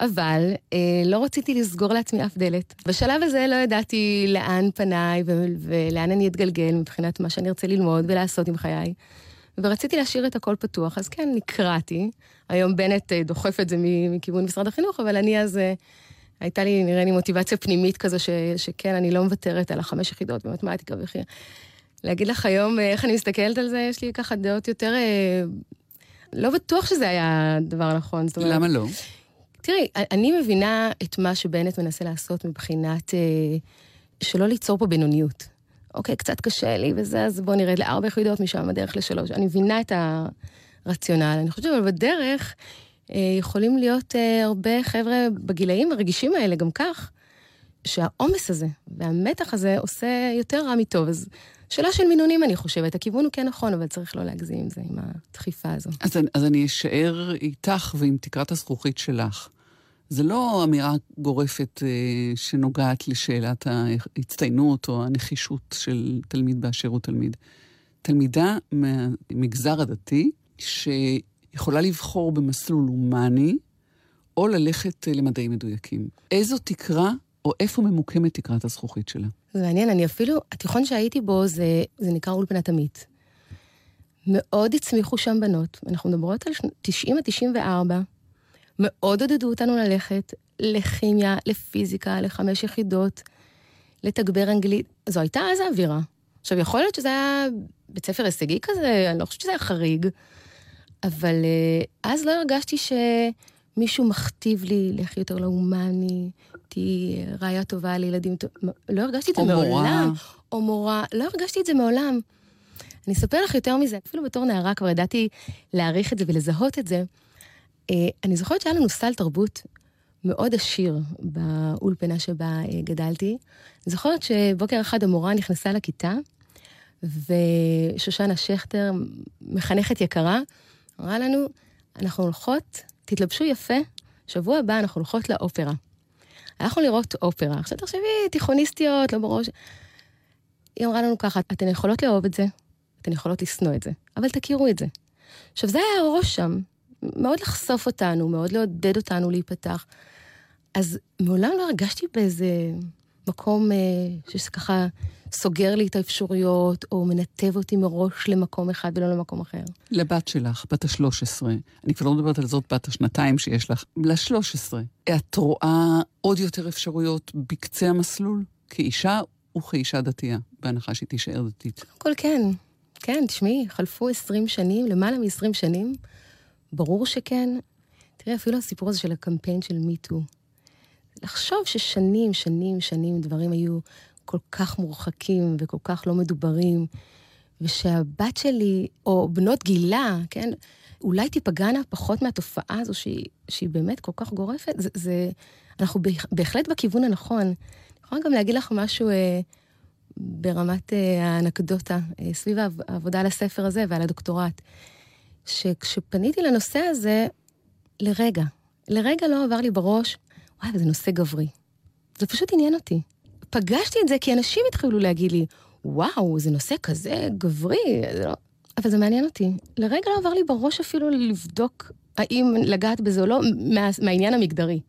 אבל אה, לא רציתי לסגור לעצמי אף דלת. בשלב הזה לא ידעתי לאן פניי ו- ולאן אני אתגלגל מבחינת מה שאני ארצה ללמוד ולעשות עם חיי. ורציתי להשאיר את הכל פתוח, אז כן, נקרעתי. היום בנט אה, דוחף את זה מכיוון משרד החינוך, אבל אני אז... אה, הייתה לי, נראה לי, מוטיבציה פנימית כזו, ש, שכן, אני לא מוותרת על החמש יחידות במתמטיקה וכי... להגיד לך היום אה, איך אני מסתכלת על זה, יש לי ככה דעות יותר... אה, לא בטוח שזה היה הדבר הנכון. אומרת, למה לא? תראי, אני מבינה את מה שבנט מנסה לעשות מבחינת אה, שלא ליצור פה בינוניות. אוקיי, קצת קשה לי וזה, אז בואו נרד לארבע יחידות, משם הדרך לשלוש. אני מבינה את הרציונל. אני חושבת אבל בדרך אה, יכולים להיות אה, הרבה חבר'ה בגילאים הרגישים האלה, גם כך, שהעומס הזה והמתח הזה עושה יותר רע מטוב. אז שאלה של מינונים, אני חושבת. הכיוון הוא כן נכון, אבל צריך לא להגזים עם זה, עם הדחיפה הזו. אז, אז אני אשאר איתך ועם תקרת הזכוכית שלך. זה לא אמירה גורפת אה, שנוגעת לשאלת ההצטיינות או הנחישות של תלמיד באשר הוא תלמיד. תלמידה מהמגזר הדתי, שיכולה לבחור במסלול הומני, או ללכת למדעים מדויקים. איזו תקרה או איפה ממוקמת תקרת הזכוכית שלה? זה מעניין, אני אפילו, התיכון שהייתי בו זה, זה נקרא אולפנת עמית. מאוד הצמיחו שם בנות, אנחנו מדברות על 90 עד 94, מאוד עודדו אותנו ללכת לכימיה, לפיזיקה, לחמש יחידות, לתגבר אנגלית. זו הייתה אז האווירה, עכשיו, יכול להיות שזה היה בית ספר הישגי כזה, אני לא חושבת שזה היה חריג, אבל אה, אז לא הרגשתי שמישהו מכתיב לי לך יותר להומני, תהיי ראיה טובה לילדים, לא הרגשתי את זה מעולם. או מורה. או מורה, לא הרגשתי את זה מעולם. אני אספר לך יותר מזה, אפילו בתור נערה כבר ידעתי להעריך את זה ולזהות את זה. אה, אני זוכרת שהיה לנו סל תרבות מאוד עשיר באולפנה שבה אה, גדלתי. אני זוכרת שבוקר אחד המורה נכנסה לכיתה, ושושנה שכטר, מחנכת יקרה, אמרה לנו, אנחנו הולכות, תתלבשו יפה, שבוע הבא אנחנו הולכות לאופרה. הלכנו לראות אופרה. עכשיו תחשבי, תיכוניסטיות, לא בראש. היא אמרה לנו ככה, אתן יכולות לאהוב את זה, אתן יכולות לשנוא את זה, אבל תכירו את זה. עכשיו, זה היה הראש שם, מאוד לחשוף אותנו, מאוד לעודד אותנו להיפתח. אז מעולם לא הרגשתי באיזה מקום אה, שזה ככה סוגר לי את האפשרויות, או מנתב אותי מראש למקום אחד ולא למקום אחר. לבת שלך, בת ה-13, אני כבר לא מדברת על זאת בת השנתיים שיש לך, ל-13, את רואה עוד יותר אפשרויות בקצה המסלול, כאישה וכאישה דתייה, בהנחה שהיא תישאר דתית? קודם כל כן. כן, תשמעי, חלפו 20 שנים, למעלה מ-20 שנים, ברור שכן. תראי, אפילו הסיפור הזה של הקמפיין של מיטו. לחשוב ששנים, שנים, שנים דברים היו כל כך מורחקים וכל כך לא מדוברים, ושהבת שלי, או בנות גילה, כן, אולי תיפגענה פחות מהתופעה הזו שהיא, שהיא באמת כל כך גורפת, זה, זה, אנחנו בהחלט בכיוון הנכון. אני יכולה גם להגיד לך משהו אה, ברמת אה, האנקדוטה, אה, סביב העבודה על הספר הזה ועל הדוקטורט, שכשפניתי לנושא הזה, לרגע, לרגע לא עבר לי בראש, וואי, זה נושא גברי. זה פשוט עניין אותי. פגשתי את זה כי אנשים התחילו להגיד לי, וואו, זה נושא כזה גברי, זה לא... אבל זה מעניין אותי. לרגע לא עבר לי בראש אפילו לבדוק האם לגעת בזה או לא, מה, מהעניין המגדרי.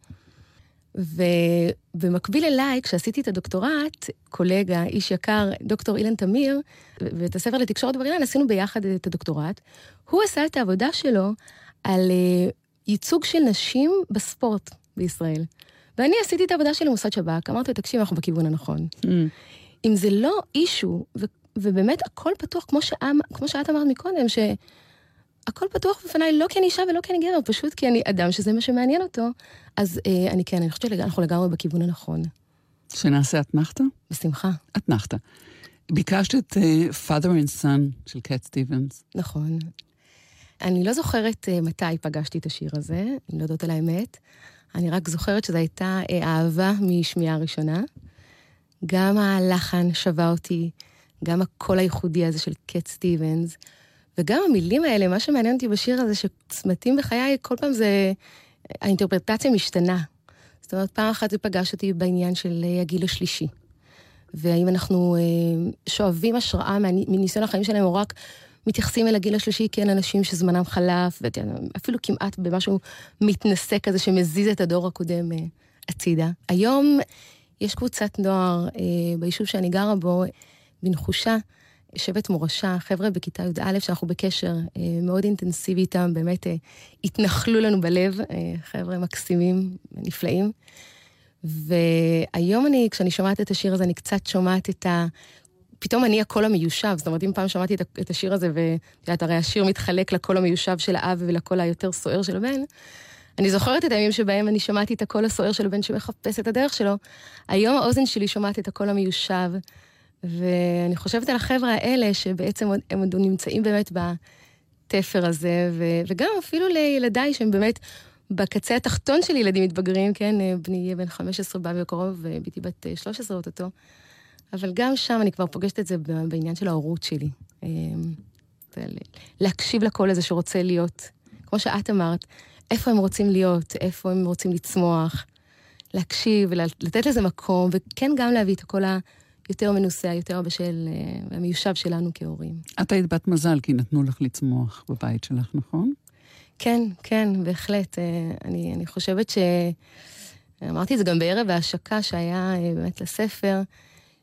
ובמקביל אליי, כשעשיתי את הדוקטורט, קולגה, איש יקר, דוקטור אילן תמיר, ואת הספר לתקשורת בר אילן, עשינו ביחד את הדוקטורט. הוא עשה את העבודה שלו על אה, ייצוג של נשים בספורט בישראל. ואני עשיתי את העבודה שלי במוסד שב"כ, אמרתי, תקשיב, אנחנו בכיוון הנכון. Mm. אם זה לא אישו, ו- ובאמת הכל פתוח, כמו, שאמ, כמו שאת אמרת מקודם, שהכל פתוח בפניי לא כי אני אישה ולא כי אני גבר, פשוט כי אני אדם שזה מה שמעניין אותו, אז אה, אני כן, אני חושבת שאנחנו לגמרי בכיוון הנכון. שנעשה אתנחתא? בשמחה. אתנחתא. ביקשת את uh, Father and Son של קט סטיבנס. נכון. אני לא זוכרת uh, מתי פגשתי את השיר הזה, אני לא יודעת על האמת. אני רק זוכרת שזו הייתה אה, אהבה משמיעה ראשונה. גם הלחן שווה אותי, גם הקול הייחודי הזה של קט סטיבנס, וגם המילים האלה, מה שמעניין אותי בשיר הזה, שצמתים בחיי, כל פעם זה... האינטרפרטציה משתנה. זאת אומרת, פעם אחת זה פגש אותי בעניין של אה, הגיל השלישי. והאם אנחנו אה, שואבים השראה מניסיון החיים שלהם, או רק מתייחסים אל הגיל השלישי כאל אנשים שזמנם חלף, ואפילו כמעט במשהו מתנשא כזה שמזיז את הדור הקודם אה, הצידה. היום יש קבוצת נוער אה, ביישוב שאני גרה בו, בנחושה, שבט מורשה, חבר'ה בכיתה י"א שאנחנו בקשר אה, מאוד אינטנסיבי איתם, באמת התנחלו לנו בלב, חבר'ה מקסימים, נפלאים. והיום אני, כשאני שומעת את השיר הזה, אני קצת שומעת את ה... פתאום אני הקול המיושב, זאת אומרת, אם פעם שמעתי את השיר הזה, ואת יודעת, הרי השיר מתחלק לקול המיושב של האב ולקול היותר סוער של הבן, אני זוכרת את הימים שבהם אני שמעתי את הקול הסוער של הבן שמחפש את הדרך שלו. היום האוזן שלי שומעת את הקול המיושב, ואני חושבת על החבר'ה האלה, שבעצם הם עוד נמצאים באמת בתפר הזה, ו, וגם אפילו לילדיי שהם באמת בקצה התחתון של ילדים מתבגרים, כן, בני יהיה בן 15 בא בקרוב, ובתי בת 13 אוטוטו. אבל גם שם אני כבר פוגשת את זה בעניין של ההורות שלי. אמ, להקשיב לקול הזה שרוצה להיות, כמו שאת אמרת, איפה הם רוצים להיות, איפה הם רוצים לצמוח, להקשיב ולתת לזה מקום, וכן גם להביא את הקול היותר מנוסה, היותר בשל, אה, המיושב שלנו כהורים. את היית בת מזל, כי נתנו לך לצמוח בבית שלך, נכון? כן, כן, בהחלט. אה, אני, אני חושבת ש... אמרתי את זה גם בערב ההשקה שהיה אה, באמת לספר.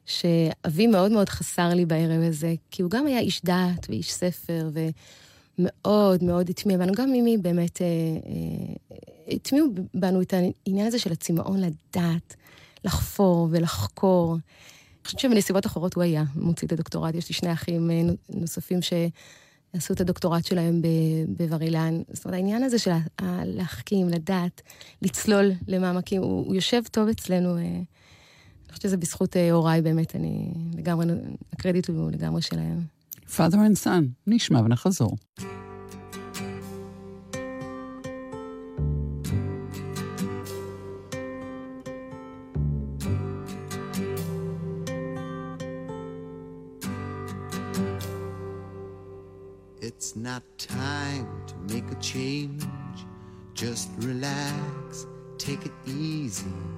שאבי מאוד מאוד חסר לי בערב הזה, כי הוא גם היה איש דת ואיש ספר, ומאוד מאוד הטמיע בנו, גם מימי באמת אה, אה, הטמיעו בנו את העניין הזה של הצמאון לדעת, לחפור ולחקור. אני חושבת שבנסיבות אחרות הוא היה מוציא את הדוקטורט. יש לי שני אחים אה, נוספים שעשו את הדוקטורט שלהם בבר אילן. זאת אומרת, העניין הזה של להחכים, לדעת, לצלול למעמקים, הוא, הוא יושב טוב אצלנו. אה, אני חושבת שזה בזכות אה, הוריי באמת, אני לגמרי, הקרדיט הוא לגמרי שלהם. father and son, נשמע ונחזור. It's not time to make a change. Just relax, take it easy.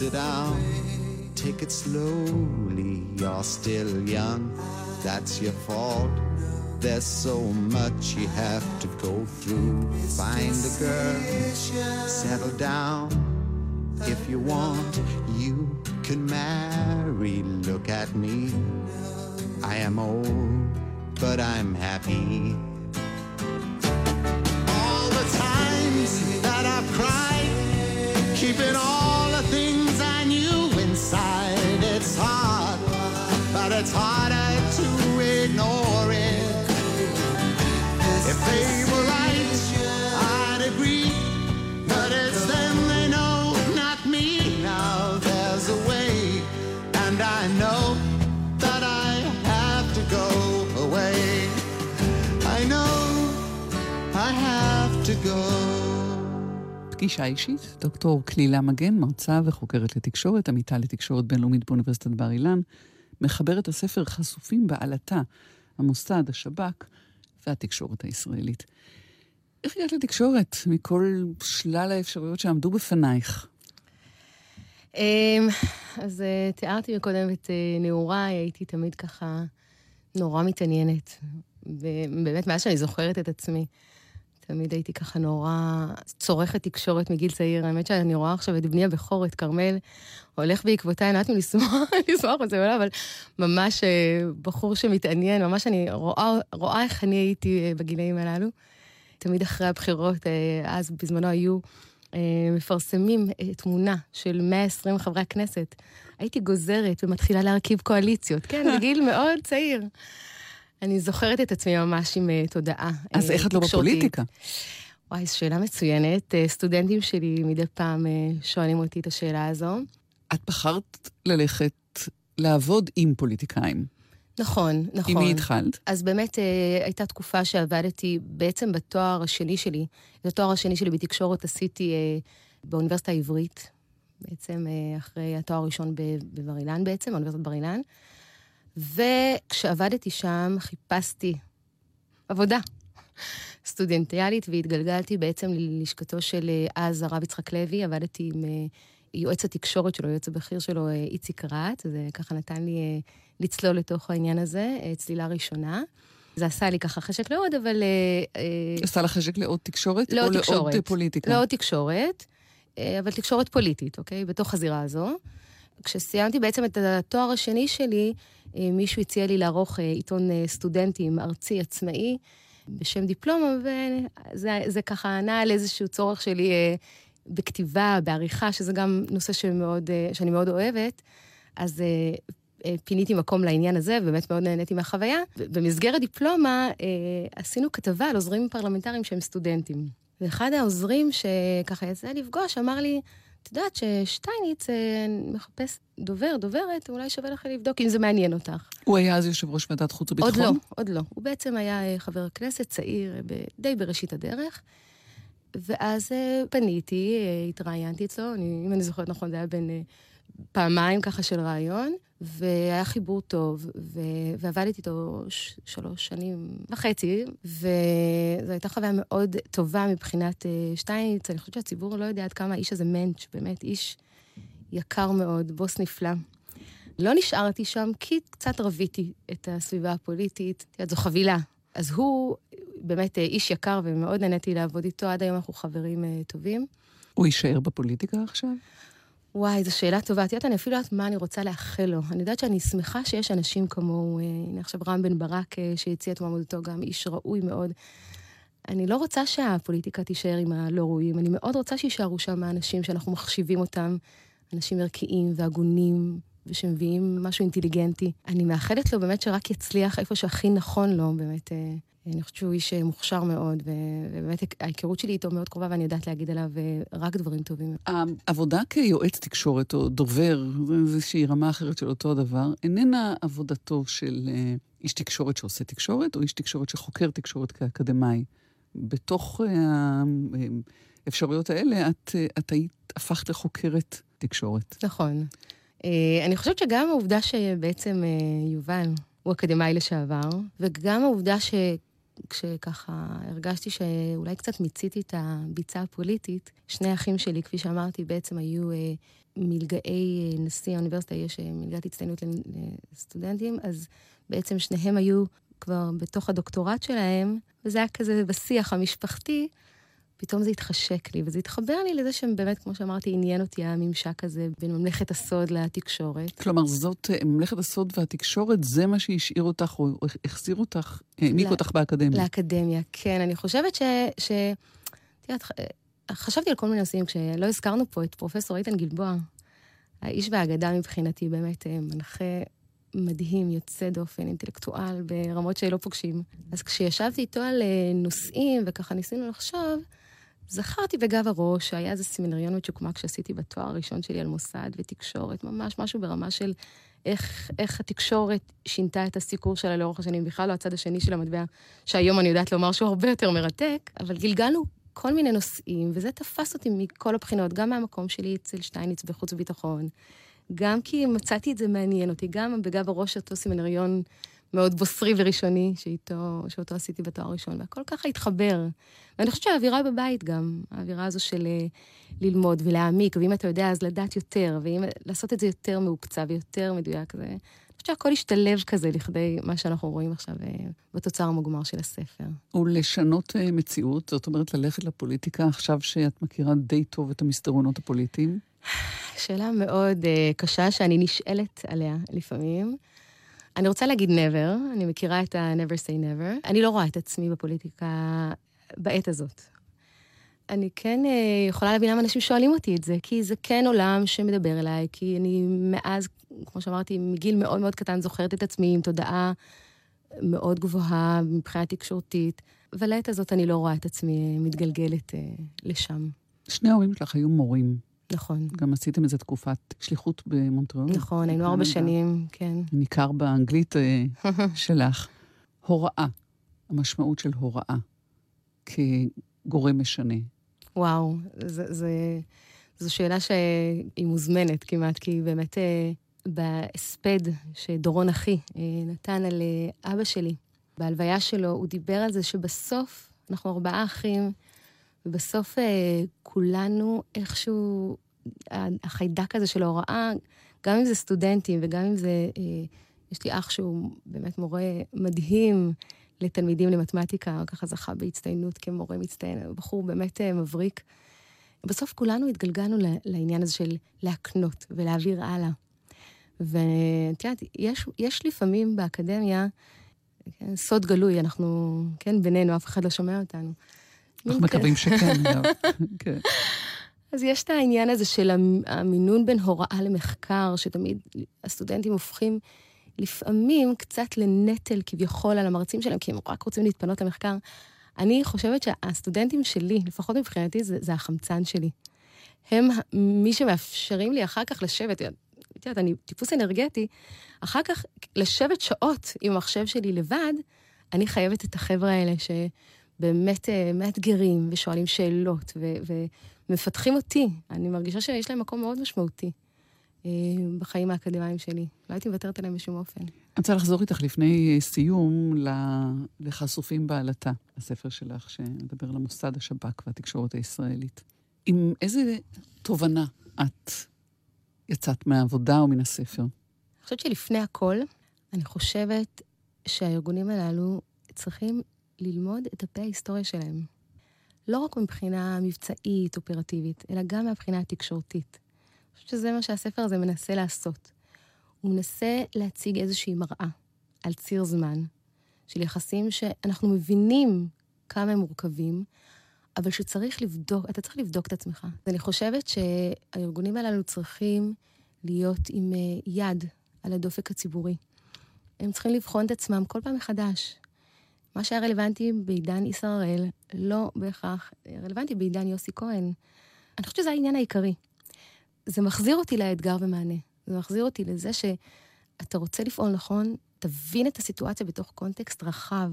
Sit down, take it slowly. You're still young, that's your fault. There's so much you have to go through. Find a girl, settle down. If you want, you can marry. Look at me. I am old, but I'm happy. פגישה אישית, דוקטור כלילה מגן, מרצה וחוקרת לתקשורת, עמיתה לתקשורת בינלאומית באוניברסיטת בר אילן, מחברת הספר חשופים בעלטה, המוסד, השב"כ והתקשורת הישראלית. איך הגעת לתקשורת מכל שלל האפשרויות שעמדו בפנייך? אמ, אז אה, תיארתי מקודם את אה, נעוריי, הייתי תמיד ככה נורא מתעניינת. ובאמת, מאז שאני זוכרת את עצמי, תמיד הייתי ככה נורא צורכת תקשורת מגיל צעיר. האמת שאני רואה עכשיו את בני הבכור, את כרמל, הולך בעקבותיי, אני לא לשמוח, לשמוח בזה אבל ממש אה, בחור שמתעניין, ממש אני רואה, רואה איך אני הייתי בגילאים הללו. תמיד אחרי הבחירות, אז בזמנו היו מפרסמים תמונה של 120 חברי הכנסת. הייתי גוזרת ומתחילה להרכיב קואליציות, כן, בגיל מאוד צעיר. אני זוכרת את עצמי ממש עם תודעה. אז איך את לא בפוליטיקה? וואי, זו שאלה מצוינת. סטודנטים שלי מדי פעם שואלים אותי את השאלה הזו. את בחרת ללכת לעבוד עם פוליטיקאים. נכון, נכון. עם מי התחלת? אז באמת אה, הייתה תקופה שעבדתי בעצם בתואר השני שלי. את התואר השני שלי בתקשורת עשיתי אה, באוניברסיטה העברית, בעצם אה, אחרי התואר הראשון בבר אילן בעצם, באוניברסיטת בר אילן. וכשעבדתי שם חיפשתי עבודה סטודנטיאלית והתגלגלתי בעצם ללשכתו של אז הרב יצחק לוי, עבדתי עם יועץ התקשורת שלו, יועץ הבכיר שלו, איציק רט, זה ככה נתן לי לצלול לתוך העניין הזה, צלילה ראשונה. זה עשה לי ככה חשק לעוד, אבל... עשה לך חשק לעוד תקשורת? לעוד תקשורת. או לעוד פוליטיקה? לעוד תקשורת, אבל תקשורת פוליטית, אוקיי? בתוך הזירה הזו. כשסיימתי בעצם את התואר השני שלי, מישהו הציע לי לערוך עיתון סטודנטים ארצי עצמאי בשם דיפלומה, וזה ככה ענה על איזשהו צורך שלי בכתיבה, בעריכה, שזה גם נושא שמאוד, שאני מאוד אוהבת. אז פיניתי מקום לעניין הזה, ובאמת מאוד נהניתי מהחוויה. במסגרת דיפלומה עשינו כתבה על עוזרים פרלמנטריים שהם סטודנטים. ואחד העוזרים שככה יצא לפגוש אמר לי, את יודעת ששטייניץ מחפש דובר, דוברת, אולי שווה לך לבדוק אם זה מעניין אותך. הוא היה אז יושב ראש ועדת חוץ וביטחון? עוד לא, עוד לא. הוא בעצם היה חבר כנסת צעיר, די בראשית הדרך. ואז פניתי, התראיינתי אצלו, אני, אם אני זוכרת נכון, זה היה בין פעמיים ככה של רעיון, והיה חיבור טוב, ו... ועבדתי איתו ש... שלוש שנים וחצי, וזו הייתה חוויה מאוד טובה מבחינת שטייניץ. אני חושבת שהציבור לא יודע עד כמה האיש הזה מענץ', באמת איש יקר מאוד, בוס נפלא. לא נשארתי שם כי קצת רביתי את הסביבה הפוליטית. את יודעת, זו חבילה. אז הוא באמת איש יקר ומאוד נהניתי לעבוד איתו, עד היום אנחנו חברים טובים. הוא יישאר בפוליטיקה עכשיו? וואי, זו שאלה טובה. את יודעת, אני אפילו לא יודעת מה אני רוצה לאחל לו. אני יודעת שאני שמחה שיש אנשים כמוהו. הנה עכשיו רם בן ברק, שהציע את מועמדותו, גם איש ראוי מאוד. אני לא רוצה שהפוליטיקה תישאר עם הלא ראויים, אני מאוד רוצה שיישארו שם האנשים שאנחנו מחשיבים אותם, אנשים ערכיים והגונים, ושמביאים משהו אינטליגנטי. אני מאחלת לו באמת שרק יצליח איפה שהכי נכון לו, באמת. אני חושבת שהוא איש מוכשר מאוד, ובאמת ההיכרות שלי איתו מאוד קרובה, ואני יודעת להגיד עליו רק דברים טובים. העבודה כיועץ תקשורת או דובר, זו איזושהי רמה אחרת של אותו הדבר, איננה עבודתו של איש תקשורת שעושה תקשורת, או איש תקשורת שחוקר תקשורת כאקדמאי. בתוך האפשרויות האלה, את, את היית, הפכת לחוקרת תקשורת. נכון. אני חושבת שגם העובדה שבעצם יובל הוא אקדמאי לשעבר, וגם העובדה ש... כשככה הרגשתי שאולי קצת מיציתי את הביצה הפוליטית, שני אחים שלי, כפי שאמרתי, בעצם היו אה, מלגאי אה, נשיא האוניברסיטה, יש אה, מלגת הצטיינות לסטודנטים, אז בעצם שניהם היו כבר בתוך הדוקטורט שלהם, וזה היה כזה בשיח המשפחתי, פתאום זה התחשק לי, וזה התחבר לי לזה שהם באמת, כמו שאמרתי, עניין אותי הממשק הזה בין ממלכת הסוד לתקשורת. כלומר, זאת, ממלכת הסוד והתקשורת, זה מה שהשאיר אותך, או החזיר אותך, העמיק לה, אותך באקדמיה. לאקדמיה, כן. אני חושבת ש... ש... תראית, חשבתי על כל מיני נושאים, כשלא הזכרנו פה את פרופסור איתן גלבוע, האיש והאגדה מבחינתי, באמת מנחה מדהים, יוצא דופן, אינטלקטואל, ברמות שלא פוגשים. אז כשישבתי איתו על נושאים, וככה ניסינו לחשוב, זכרתי בגב הראש שהיה איזה סמינריון מצ'וקמק שעשיתי בתואר הראשון שלי על מוסד ותקשורת, ממש משהו ברמה של איך, איך התקשורת שינתה את הסיקור שלה לאורך השנים, בכלל לא הצד השני של המטבע, שהיום אני יודעת לומר שהוא הרבה יותר מרתק, אבל גלגלנו כל מיני נושאים, וזה תפס אותי מכל הבחינות, גם מהמקום שלי אצל שטייניץ בחוץ וביטחון, גם כי מצאתי את זה מעניין אותי, גם בגב הראש אותו סמינריון מאוד בוסרי וראשוני, שאיתו, שאותו עשיתי בתואר ראשון, והכל ככה התחבר. ואני חושבת שהאווירה בבית גם, האווירה הזו של ללמוד ולהעמיק, ואם אתה יודע, אז לדעת יותר, ואם לעשות את זה יותר מעוקצה ויותר מדויק, זה... אני חושבת שהכל השתלב כזה לכדי מה שאנחנו רואים עכשיו בתוצר המוגמר של הספר. ולשנות מציאות, זאת אומרת, ללכת לפוליטיקה עכשיו שאת מכירה די טוב את המסדרונות הפוליטיים? שאלה מאוד uh, קשה שאני נשאלת עליה לפעמים. אני רוצה להגיד never, אני מכירה את ה-never say never. אני לא רואה את עצמי בפוליטיקה בעת הזאת. אני כן uh, יכולה להבין למה אנשים שואלים אותי את זה, כי זה כן עולם שמדבר אליי, כי אני מאז, כמו שאמרתי, מגיל מאוד מאוד קטן זוכרת את עצמי עם תודעה מאוד גבוהה מבחינה תקשורתית, ולעת הזאת אני לא רואה את עצמי מתגלגלת uh, לשם. שני ההורים שלך היו מורים. נכון. גם עשיתם איזה תקופת שליחות במונטריאול. נכון, היינו ארבע. שנים, כן. ניכר באנגלית אה, שלך. הוראה, המשמעות של הוראה כגורם משנה. וואו, זה, זה, זו שאלה שהיא מוזמנת כמעט, כי באמת אה, בהספד שדורון אחי אה, נתן על אבא שלי, בהלוויה שלו, הוא דיבר על זה שבסוף, אנחנו ארבעה אחים, ובסוף אה, כולנו איכשהו, החיידק הזה של ההוראה, גם אם זה סטודנטים וגם אם זה, אה, יש לי אח שהוא באמת מורה מדהים לתלמידים למתמטיקה, ככה זכה בהצטיינות כמורה מצטיין, בחור באמת אה, מבריק. בסוף כולנו התגלגלנו לעניין הזה של להקנות ולהעביר הלאה. ואת יודעת, יש, יש לפעמים באקדמיה, כן, סוד גלוי, אנחנו, כן, בינינו, אף אחד לא שומע אותנו. אנחנו מין מקווים שכן. כן. אז יש את העניין הזה של המ- המינון בין הוראה למחקר, שתמיד הסטודנטים הופכים לפעמים קצת לנטל כביכול על המרצים שלהם, כי הם רק רוצים להתפנות למחקר. אני חושבת שהסטודנטים שלי, לפחות מבחינתי, זה, זה החמצן שלי. הם מי שמאפשרים לי אחר כך לשבת, את יודעת, אני טיפוס אנרגטי, אחר כך לשבת שעות עם המחשב שלי לבד, אני חייבת את החבר'ה האלה שבאמת אה, מאתגרים ושואלים שאלות ו- ומפתחים אותי. אני מרגישה שיש להם מקום מאוד משמעותי אה, בחיים האקדמיים שלי. לא הייתי מוותרת עליהם בשום אופן. אני רוצה לחזור איתך לפני אה, סיום לחשופים בעלטה, הספר שלך שמדבר על המוסד, השב"כ והתקשורת הישראלית. עם איזה תובנה את יצאת מהעבודה או מן הספר? אני חושבת שלפני הכל, אני חושבת שהארגונים הללו צריכים ללמוד את דפי ההיסטוריה שלהם. לא רק מבחינה מבצעית, אופרטיבית, אלא גם מהבחינה התקשורתית. אני חושבת שזה מה שהספר הזה מנסה לעשות. הוא מנסה להציג איזושהי מראה על ציר זמן של יחסים שאנחנו מבינים כמה הם מורכבים, אבל שצריך לבדוק, אתה צריך לבדוק את עצמך. אני חושבת שהארגונים הללו צריכים להיות עם אה, יד על הדופק הציבורי. הם צריכים לבחון את עצמם כל פעם מחדש. מה שהיה רלוונטי בעידן ישראל, לא בהכרח רלוונטי בעידן יוסי כהן. אני חושבת שזה העניין העיקרי. זה מחזיר אותי לאתגר ומענה. זה מחזיר אותי לזה שאתה רוצה לפעול נכון, תבין את הסיטואציה בתוך קונטקסט רחב,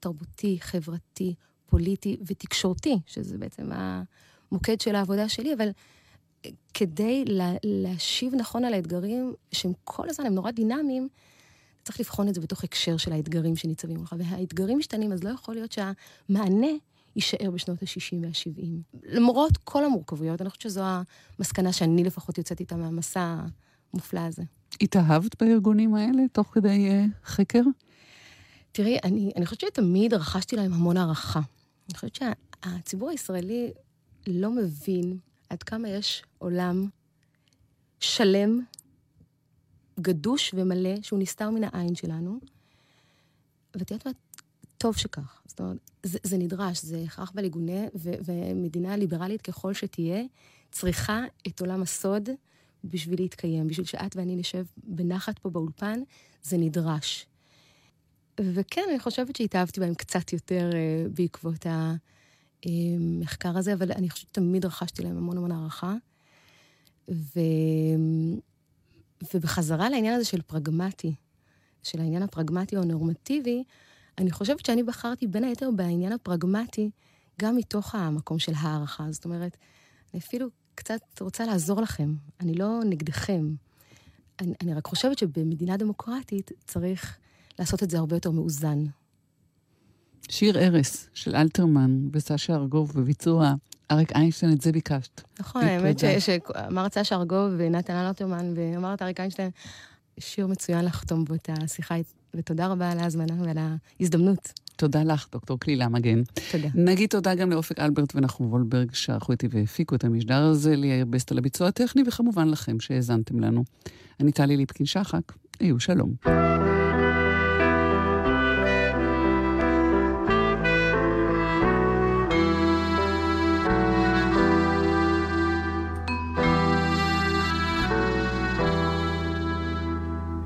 תרבותי, חברתי, פוליטי ותקשורתי, שזה בעצם המוקד של העבודה שלי, אבל כדי לה, להשיב נכון על האתגרים, שהם כל הזמן, הם נורא דינמיים, צריך לבחון את זה בתוך הקשר של האתגרים שניצבים לך. והאתגרים משתנים, אז לא יכול להיות שהמענה יישאר בשנות ה-60 וה-70. למרות כל המורכבויות, אני חושבת שזו המסקנה שאני לפחות יוצאת איתה מהמסע המופלא הזה. התאהבת בארגונים האלה תוך כדי uh, חקר? תראי, אני, אני חושבת שתמיד רכשתי להם המון הערכה. אני חושבת שהציבור הישראלי לא מבין עד כמה יש עולם שלם, גדוש ומלא, שהוא נסתר מן העין שלנו. ואת יודעת מה? טוב שכך. זאת אומרת, זה, זה נדרש, זה הכרח ו- ומדינה ליברלית ככל שתהיה, צריכה את עולם הסוד בשביל להתקיים. בשביל שאת ואני נשב בנחת פה באולפן, זה נדרש. וכן, אני חושבת שהתאהבתי בהם קצת יותר אה, בעקבות המחקר הזה, אבל אני חושבת שתמיד רכשתי להם המון המון הערכה. ו... ובחזרה לעניין הזה של פרגמטי, של העניין הפרגמטי או הנורמטיבי, אני חושבת שאני בחרתי בין היתר בעניין הפרגמטי, גם מתוך המקום של הערכה. זאת אומרת, אני אפילו קצת רוצה לעזור לכם, אני לא נגדכם. אני, אני רק חושבת שבמדינה דמוקרטית צריך לעשות את זה הרבה יותר מאוזן. שיר ארס של אלתרמן וסשה ארגוב בביצוע אריק איינשטיין, את זה ביקשת. נכון. האמת ש- שאמר סשה ארגוב ונתן אלתרמן, ואמר את אריק איינשטיין, שיר מצוין לחתום בו את השיחה, ותודה רבה על ההזמנה ועל ההזדמנות. תודה לך, דוקטור כלילה מגן. תודה. נגיד תודה גם לאופק אלברט ונחום וולברג, שערכו איתי והפיקו את המשדר הזה, ליאיר בסט על הביצוע הטכני, וכמובן לכם שהאזנתם לנו. אני טלי ליפקין-שחק, היו שלום.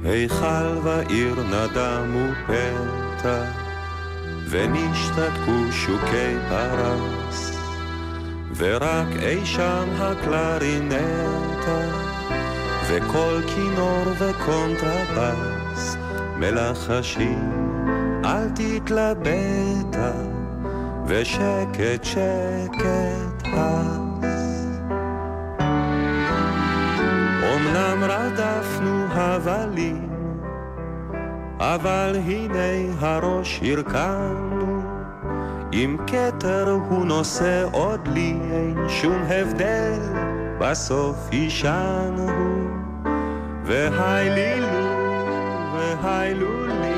היכל ועיר נדמו פתע, ונשתתקו שוקי פרס, ורק אי שם הקלרינטה, וכל כינור וקונטרבס מלחשים, אל תתלבטה, ושקט שקט הס. אמנם רדפנו הבלים, אבל הנה הראש הרכנו, עם כתר הוא נושא עוד לי, אין שום הבדל, בסוף יישן הוא. והי לי והי לו לי,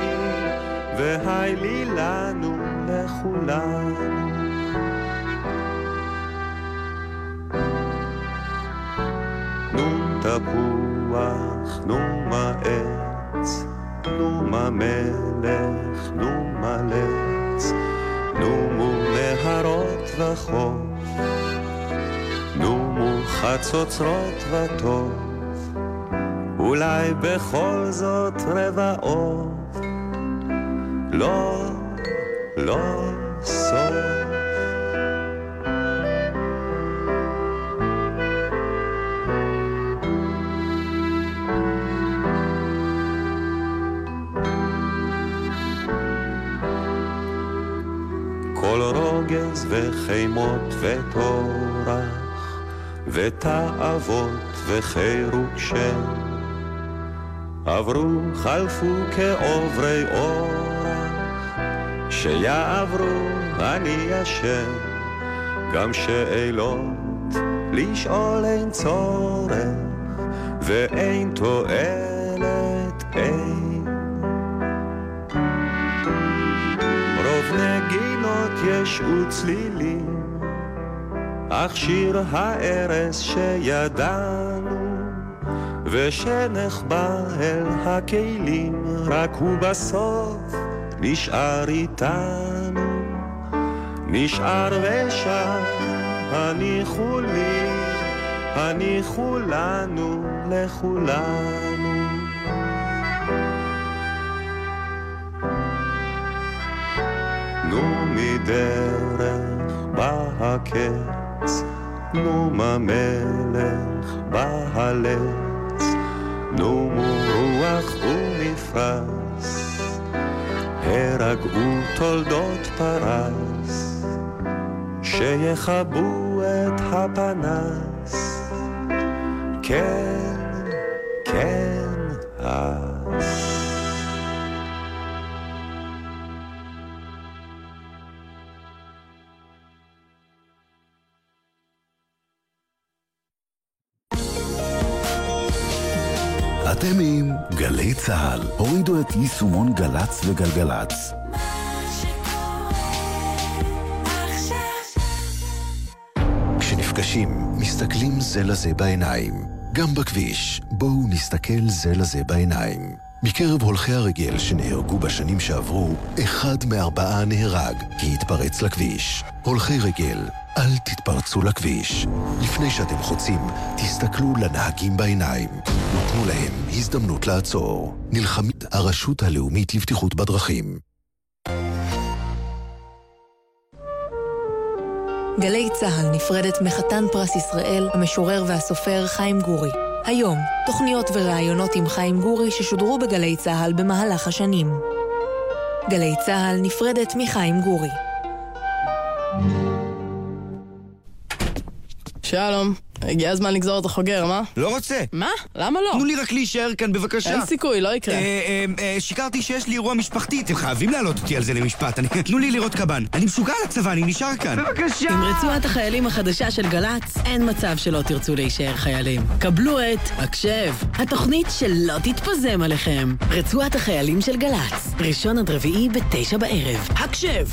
והי לי לנו, לכולנו. נו תפוח, נו מה עץ, נו מה מלך, נו מה לץ, נו מו נהרות וחוף, נו מו חצוצרות וטוב, אולי בכל זאת רבע עוף, לא, לא סוף. רוגז וחימות וטורח, ותאוות וחירוק שם, עברו חלפו כעוברי אורח, שיעברו אני השם, גם שאלות לשאול אין צורך, ואין תועלת אין. יש וצלילים, אך שיר הארס שידענו, ושנחבא אל הכלים, רק הוא בסוף נשאר איתנו. נשאר ושב, הניחו לי, הניחו לנו, לכולנו. מדרך בא הקץ, נו מה מלך בא הלץ, נו רוח ומפרש, הרגעו תולדות פרס, שיכבו את הפנס, כן, כן, אז. אתם עם גלי צה"ל. הורידו את יישומון גל"צ וגלגלצ. כשנפגשים, מסתכלים זה לזה בעיניים. גם בכביש, בואו נסתכל זה לזה בעיניים. מקרב הולכי הרגל שנהרגו בשנים שעברו, אחד מארבעה נהרג כי התפרץ לכביש. הולכי רגל, אל תתפרצו לכביש. לפני שאתם חוצים, תסתכלו לנהגים בעיניים. ותנו להם הזדמנות לעצור. נלחמת הרשות הלאומית לבטיחות בדרכים. גלי צה"ל נפרדת מחתן פרס ישראל, המשורר והסופר חיים גורי. היום, תוכניות וראיונות עם חיים גורי ששודרו בגלי צה"ל במהלך השנים. גלי צה"ל נפרדת מחיים גורי. שלום, הגיע הזמן לגזור את החוגר, מה? לא רוצה. מה? למה לא? תנו לי רק להישאר כאן בבקשה. אין סיכוי, לא יקרה. אה, אה, אה, שיקרתי שיש לי אירוע משפחתי, אתם חייבים להעלות אותי על זה למשפט. אני- תנו לי לראות קב"ן. אני משוגע לצבא, אני נשאר כאן. בבקשה! עם רצועת החיילים החדשה של גל"צ, אין מצב שלא תרצו להישאר חיילים. קבלו את הקשב, התוכנית שלא תתפזם עליכם. רצועת החיילים של גל"צ, ראשון עד רביעי בתשע בערב. הקשב!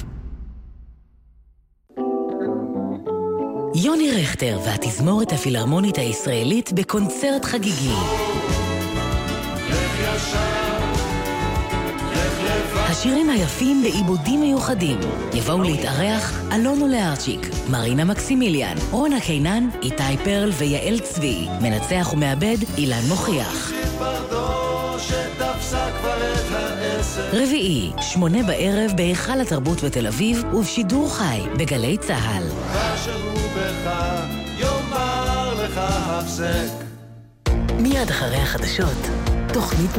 יוני רכטר והתזמורת הפילהרמונית הישראלית בקונצרט חגיגי. השירים היפים בעיבודים מיוחדים. יבואו להתארח אלון אולארצ'יק, מרינה מקסימיליאן, רונה קינן, איתי פרל ויעל צבי. מנצח ומעבד אילן מוכיח. רביעי, שמונה בערב בהיכל התרבות בתל אביב ובשידור חי בגלי צה"ל. מיד אחרי החדשות, תוכנית